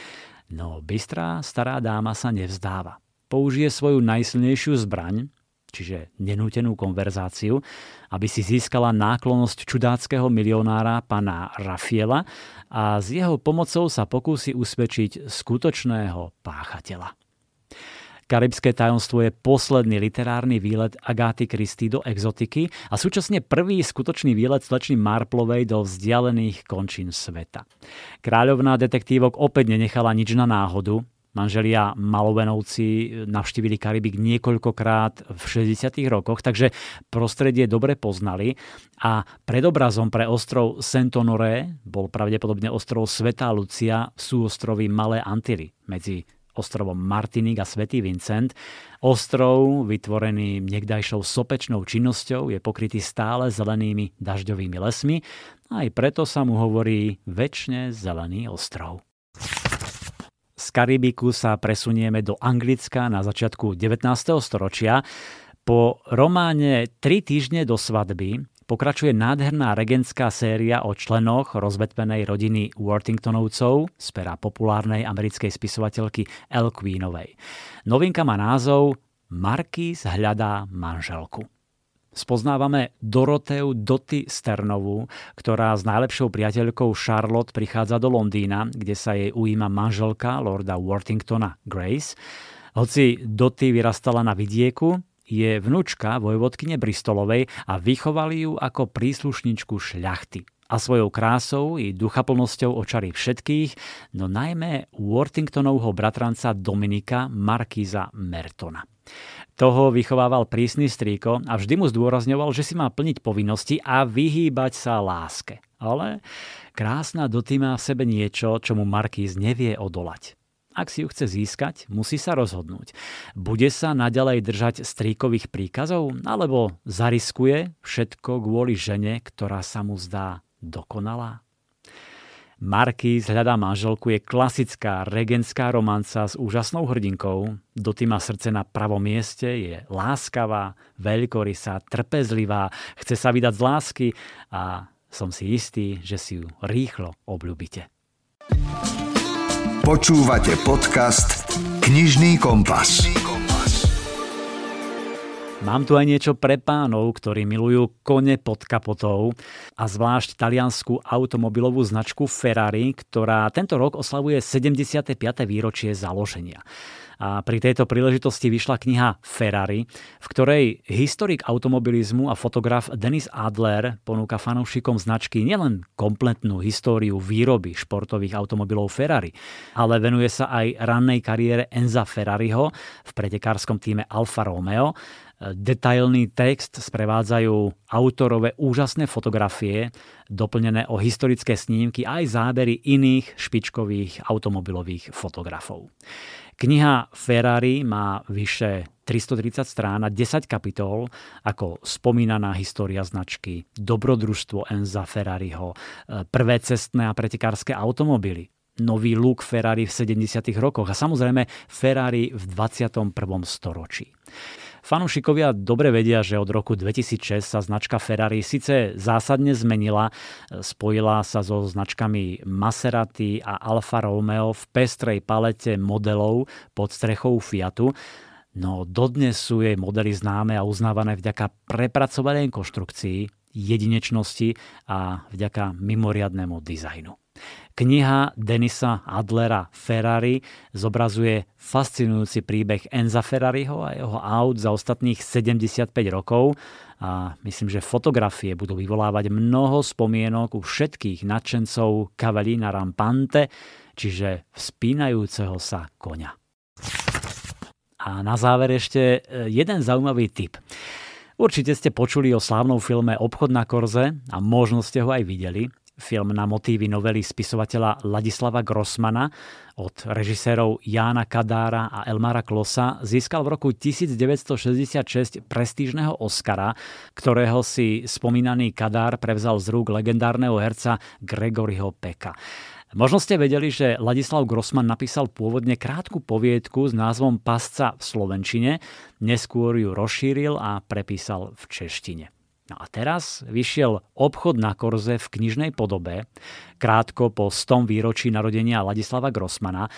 no bystrá stará dáma sa nevzdáva. Použije svoju najsilnejšiu zbraň, čiže nenútenú konverzáciu, aby si získala náklonosť čudáckého milionára pana Rafiela a s jeho pomocou sa pokúsi usvedčiť skutočného páchateľa. Karibské tajomstvo je posledný literárny výlet Agáty Kristy do exotiky a súčasne prvý skutočný výlet slečny Marplovej do vzdialených končín sveta. Kráľovná detektívok opäť nenechala nič na náhodu, Manželia Malovenovci navštívili Karibik niekoľkokrát v 60. rokoch, takže prostredie dobre poznali a predobrazom pre ostrov Saint-Honoré bol pravdepodobne ostrov Svetá Lucia, sú ostrovy Malé Antily medzi ostrovom Martinik a Svetý Vincent. Ostrov, vytvorený niekdajšou sopečnou činnosťou, je pokrytý stále zelenými dažďovými lesmi aj preto sa mu hovorí väčšine zelený ostrov. Z Karibiku sa presunieme do Anglicka na začiatku 19. storočia. Po románe Tri týždne do svadby pokračuje nádherná regentská séria o členoch rozvetvenej rodiny Worthingtonovcov z pera populárnej americkej spisovateľky L. Queenovej. Novinka má názov Markýz hľadá manželku spoznávame Doroteu Doty Sternovú, ktorá s najlepšou priateľkou Charlotte prichádza do Londýna, kde sa jej ujíma manželka lorda Worthingtona Grace. Hoci Doty vyrastala na vidieku, je vnúčka vojvodkyne Bristolovej a vychovali ju ako príslušničku šľachty a svojou krásou i duchaplnosťou očarí všetkých, no najmä Worthingtonovho bratranca Dominika Markíza Mertona. Toho vychovával prísny strýko a vždy mu zdôrazňoval, že si má plniť povinnosti a vyhýbať sa láske. Ale krásna Doty má v sebe niečo, čo mu Markíz nevie odolať. Ak si ju chce získať, musí sa rozhodnúť. Bude sa naďalej držať stríkových príkazov, alebo zariskuje všetko kvôli žene, ktorá sa mu zdá dokonalá? Markýz hľadá manželku je klasická regentská romanca s úžasnou hrdinkou. Doty má srdce na pravom mieste, je láskavá, veľkorysá, trpezlivá, chce sa vydať z lásky a som si istý, že si ju rýchlo obľúbite. Počúvate podcast Knižný kompas. Knižný kompas. Mám tu aj niečo pre pánov, ktorí milujú kone pod kapotou a zvlášť taliansku automobilovú značku Ferrari, ktorá tento rok oslavuje 75. výročie založenia. A pri tejto príležitosti vyšla kniha Ferrari, v ktorej historik automobilizmu a fotograf Denis Adler ponúka fanúšikom značky nielen kompletnú históriu výroby športových automobilov Ferrari, ale venuje sa aj rannej kariére Enza Ferrariho v pretekárskom týme Alfa Romeo, Detailný text sprevádzajú autorové úžasné fotografie, doplnené o historické snímky aj zábery iných špičkových automobilových fotografov. Kniha Ferrari má vyše 330 strán a 10 kapitol ako spomínaná história značky, dobrodružstvo Enza Ferrariho, prvé cestné a pretekárske automobily, nový look Ferrari v 70. rokoch a samozrejme Ferrari v 21. storočí. Fanúšikovia dobre vedia, že od roku 2006 sa značka Ferrari síce zásadne zmenila, spojila sa so značkami Maserati a Alfa Romeo v pestrej palete modelov pod strechou Fiatu, no dodnes sú jej modely známe a uznávané vďaka prepracovanej konštrukcii, jedinečnosti a vďaka mimoriadnému dizajnu. Kniha Denisa Adlera Ferrari zobrazuje fascinujúci príbeh Enza Ferrariho a jeho aut za ostatných 75 rokov a myslím, že fotografie budú vyvolávať mnoho spomienok u všetkých nadšencov Cavallina Rampante, čiže vzpínajúceho sa koňa. A na záver ešte e, jeden zaujímavý tip. Určite ste počuli o slávnom filme Obchod na Korze a možno ste ho aj videli film na motívy novely spisovateľa Ladislava Grossmana od režisérov Jána Kadára a Elmara Klosa získal v roku 1966 prestížneho Oscara, ktorého si spomínaný Kadár prevzal z rúk legendárneho herca Gregoryho Peka. Možno ste vedeli, že Ladislav Grossman napísal pôvodne krátku poviedku s názvom Pasca v Slovenčine, neskôr ju rozšíril a prepísal v češtine. No a teraz vyšiel obchod na Korze v knižnej podobe, krátko po 100 výročí narodenia Ladislava Grossmana.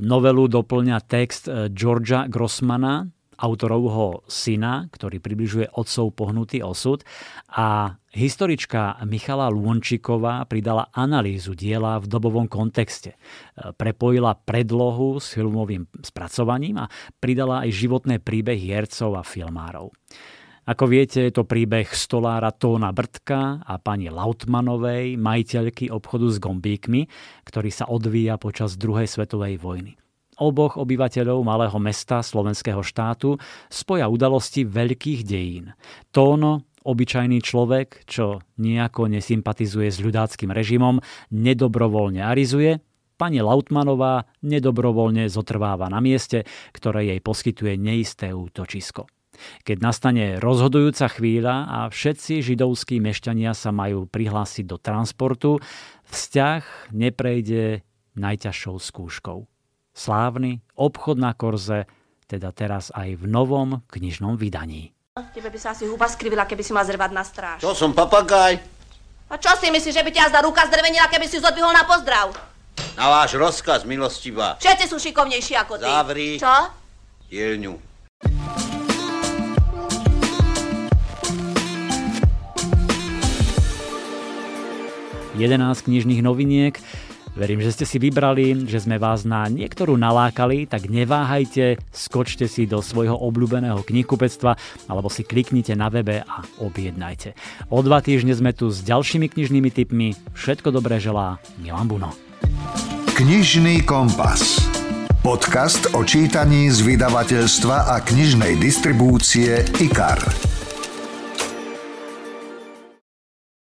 Novelu doplňa text Georgia Grossmana, autorovho syna, ktorý približuje otcov pohnutý osud a historička Michala Lônčiková pridala analýzu diela v dobovom kontexte. Prepojila predlohu s filmovým spracovaním a pridala aj životné príbehy hercov a filmárov. Ako viete, je to príbeh stolára Tóna Brtka a pani Lautmanovej, majiteľky obchodu s gombíkmi, ktorý sa odvíja počas druhej svetovej vojny. Oboch obyvateľov malého mesta slovenského štátu spoja udalosti veľkých dejín. Tóno, obyčajný človek, čo nejako nesympatizuje s ľudáckým režimom, nedobrovoľne arizuje, pani Lautmanová nedobrovoľne zotrváva na mieste, ktoré jej poskytuje neisté útočisko. Keď nastane rozhodujúca chvíľa a všetci židovskí mešťania sa majú prihlásiť do transportu, vzťah neprejde najťažšou skúškou. Slávny obchod na Korze, teda teraz aj v novom knižnom vydaní. Tebe by sa asi huba skrivila, keby si ma zrvať na stráž. To som papagaj. A čo si myslíš, že by ťa zda ruka zdrvenila, keby si zodvihol na pozdrav? Na váš rozkaz, milostivá. Všetci sú šikovnejší ako ty. Zavri. Čo? Dielňu. 11 knižných noviniek. Verím, že ste si vybrali, že sme vás na niektorú nalákali, tak neváhajte, skočte si do svojho obľúbeného knihkupectva alebo si kliknite na webe a objednajte. O dva týždne sme tu s ďalšími knižnými tipmi. Všetko dobré želá Milan Buno. Knižný kompas. Podcast o čítaní z vydavateľstva a knižnej distribúcie IKAR.